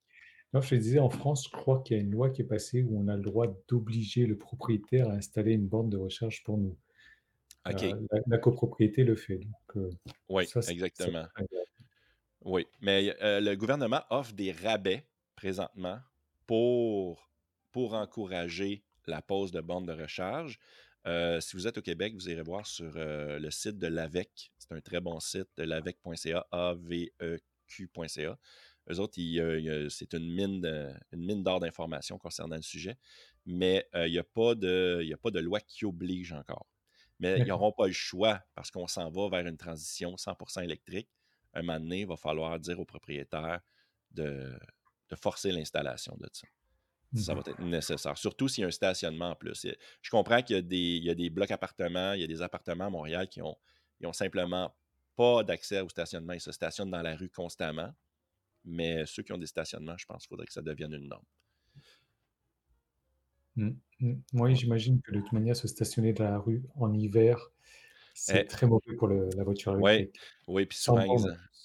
Non, je te disais, en France, je crois qu'il y a une loi qui est passée où on a le droit d'obliger le propriétaire à installer une borne de recharge pour nous. OK. Euh, la, copropriété le fait. oui, exactement. Oui, mais le gouvernement offre des rabais présentement pour, pour encourager la pose de bornes de recharge. Si vous êtes au Québec, vous irez voir sur le site de l'AVEC. C'est un très bon site, de l'AVEC.ca, A-V-E-Q.ca. Eux autres, c'est une mine, une mine d'or d'informations concernant le sujet, mais il n'y a, pas de, a pas de loi qui oblige encore. Mais ils n'auront pas le choix parce qu'on s'en va vers une transition 100% électrique un moment donné, il va falloir dire au propriétaire de, forcer l'installation de ça. Ça va être nécessaire. Surtout s'il y a un stationnement en plus. Je comprends qu'il y, a des, blocs appartements, il y a des appartements à Montréal qui ont, ont simplement pas d'accès au stationnement. Ils se stationnent dans la rue constamment. Mais ceux qui ont des stationnements, je pense qu'il faudrait que ça devienne une norme. Mmh, mmh. Oui, j'imagine que de toute manière, se stationner dans la rue en hiver, c'est eh très mauvais pour la voiture électrique. Oui, puis souvent,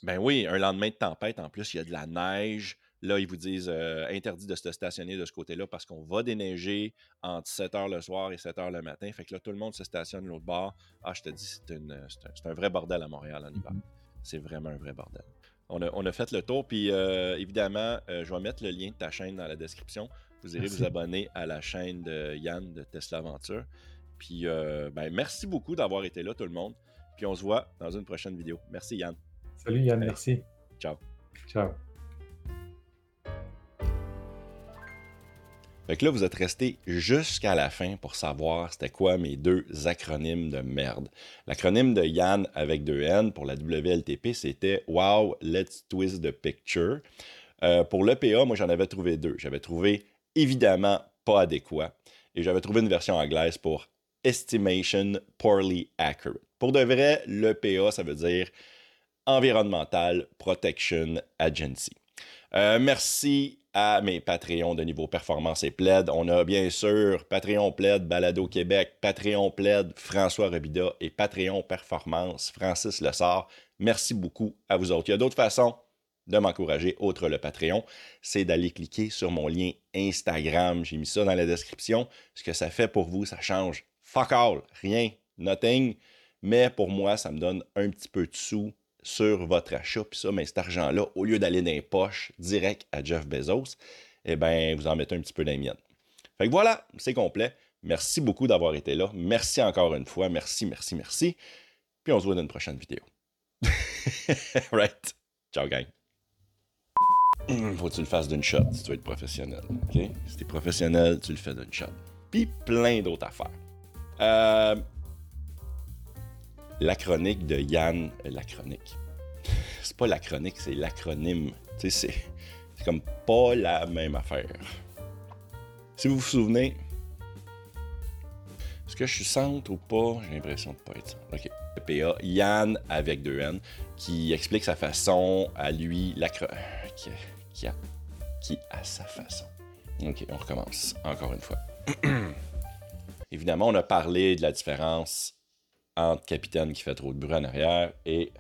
ben oui, un lendemain de tempête, en plus, il y a de la neige. Là, ils vous disent euh, interdit de se stationner de ce côté-là parce qu'on va déneiger entre 7 h le soir et 7 h le matin. Fait que là, tout le monde se stationne de l'autre bord. Ah, je te dis, c'est, un, vrai bordel à Montréal en hiver. Mmh c'est vraiment un vrai bordel. On a, fait le tour. Puis euh, évidemment, euh, je vais mettre le lien de ta chaîne dans la description. Vous irez vous abonner à la chaîne de Yann de Tesla Aventure. Puis, ben, merci beaucoup d'avoir été là, tout le monde. Puis, on se voit dans une prochaine vidéo. Merci, Yann. Salut, Yann. merci. Ciao. Ciao. Fait que là, vous êtes resté jusqu'à la fin pour savoir c'était quoi mes deux acronymes de merde. L'acronyme de Yann avec deux N pour la WLTP, c'était Wow, let's twist the picture. Euh, pour l'EPA, moi, j'en avais trouvé deux. J'avais trouvé évidemment pas adéquat et j'avais trouvé une version anglaise pour Estimation Poorly Accurate. Pour de vrai, l'EPA, ça veut dire Environmental Protection Agency. Euh, merci à mes Patreons de niveau performance et plaid. On a bien sûr Patreon plaid Balado Québec, Patreon plaid François Robida et Patreon performance Francis Lessard. Merci beaucoup à vous autres. Il y a d'autres façons de m'encourager, outre le Patreon, c'est d'aller cliquer sur mon lien Instagram. J'ai mis ça dans la description. Ce que ça fait pour vous, ça change fuck all, rien, nothing. Mais pour moi, ça me donne un petit peu de sous sur votre achat. Puis ça, mais cet argent-là, au lieu d'aller dans les poches direct à Jeff Bezos, eh bien, vous en mettez un petit peu dans les miennes. Fait que voilà, c'est complet. Merci beaucoup d'avoir été là. Merci encore une fois. Merci, merci, merci. Puis on se voit dans une prochaine vidéo. [LAUGHS] right. Ciao, gang. Faut que tu le fasses d'une shot si tu veux être professionnel. Si tu es professionnel, tu le fais d'une shot. Puis plein d'autres affaires. Euh, la chronique de Yann. La chronique. C'est pas la chronique, c'est l'acronyme. Tu sais, c'est, comme pas la même affaire. Si vous vous souvenez, est-ce que je suis centre ou pas? J'ai l'impression de pas être centre. OK. PA, Yann avec deux N, qui explique sa façon à lui, qui, qui, qui a sa façon. OK, on recommence encore une fois. [CLEARS THROAT] Évidemment, on a parlé de la différence entre capitaine qui fait trop de bruit en arrière et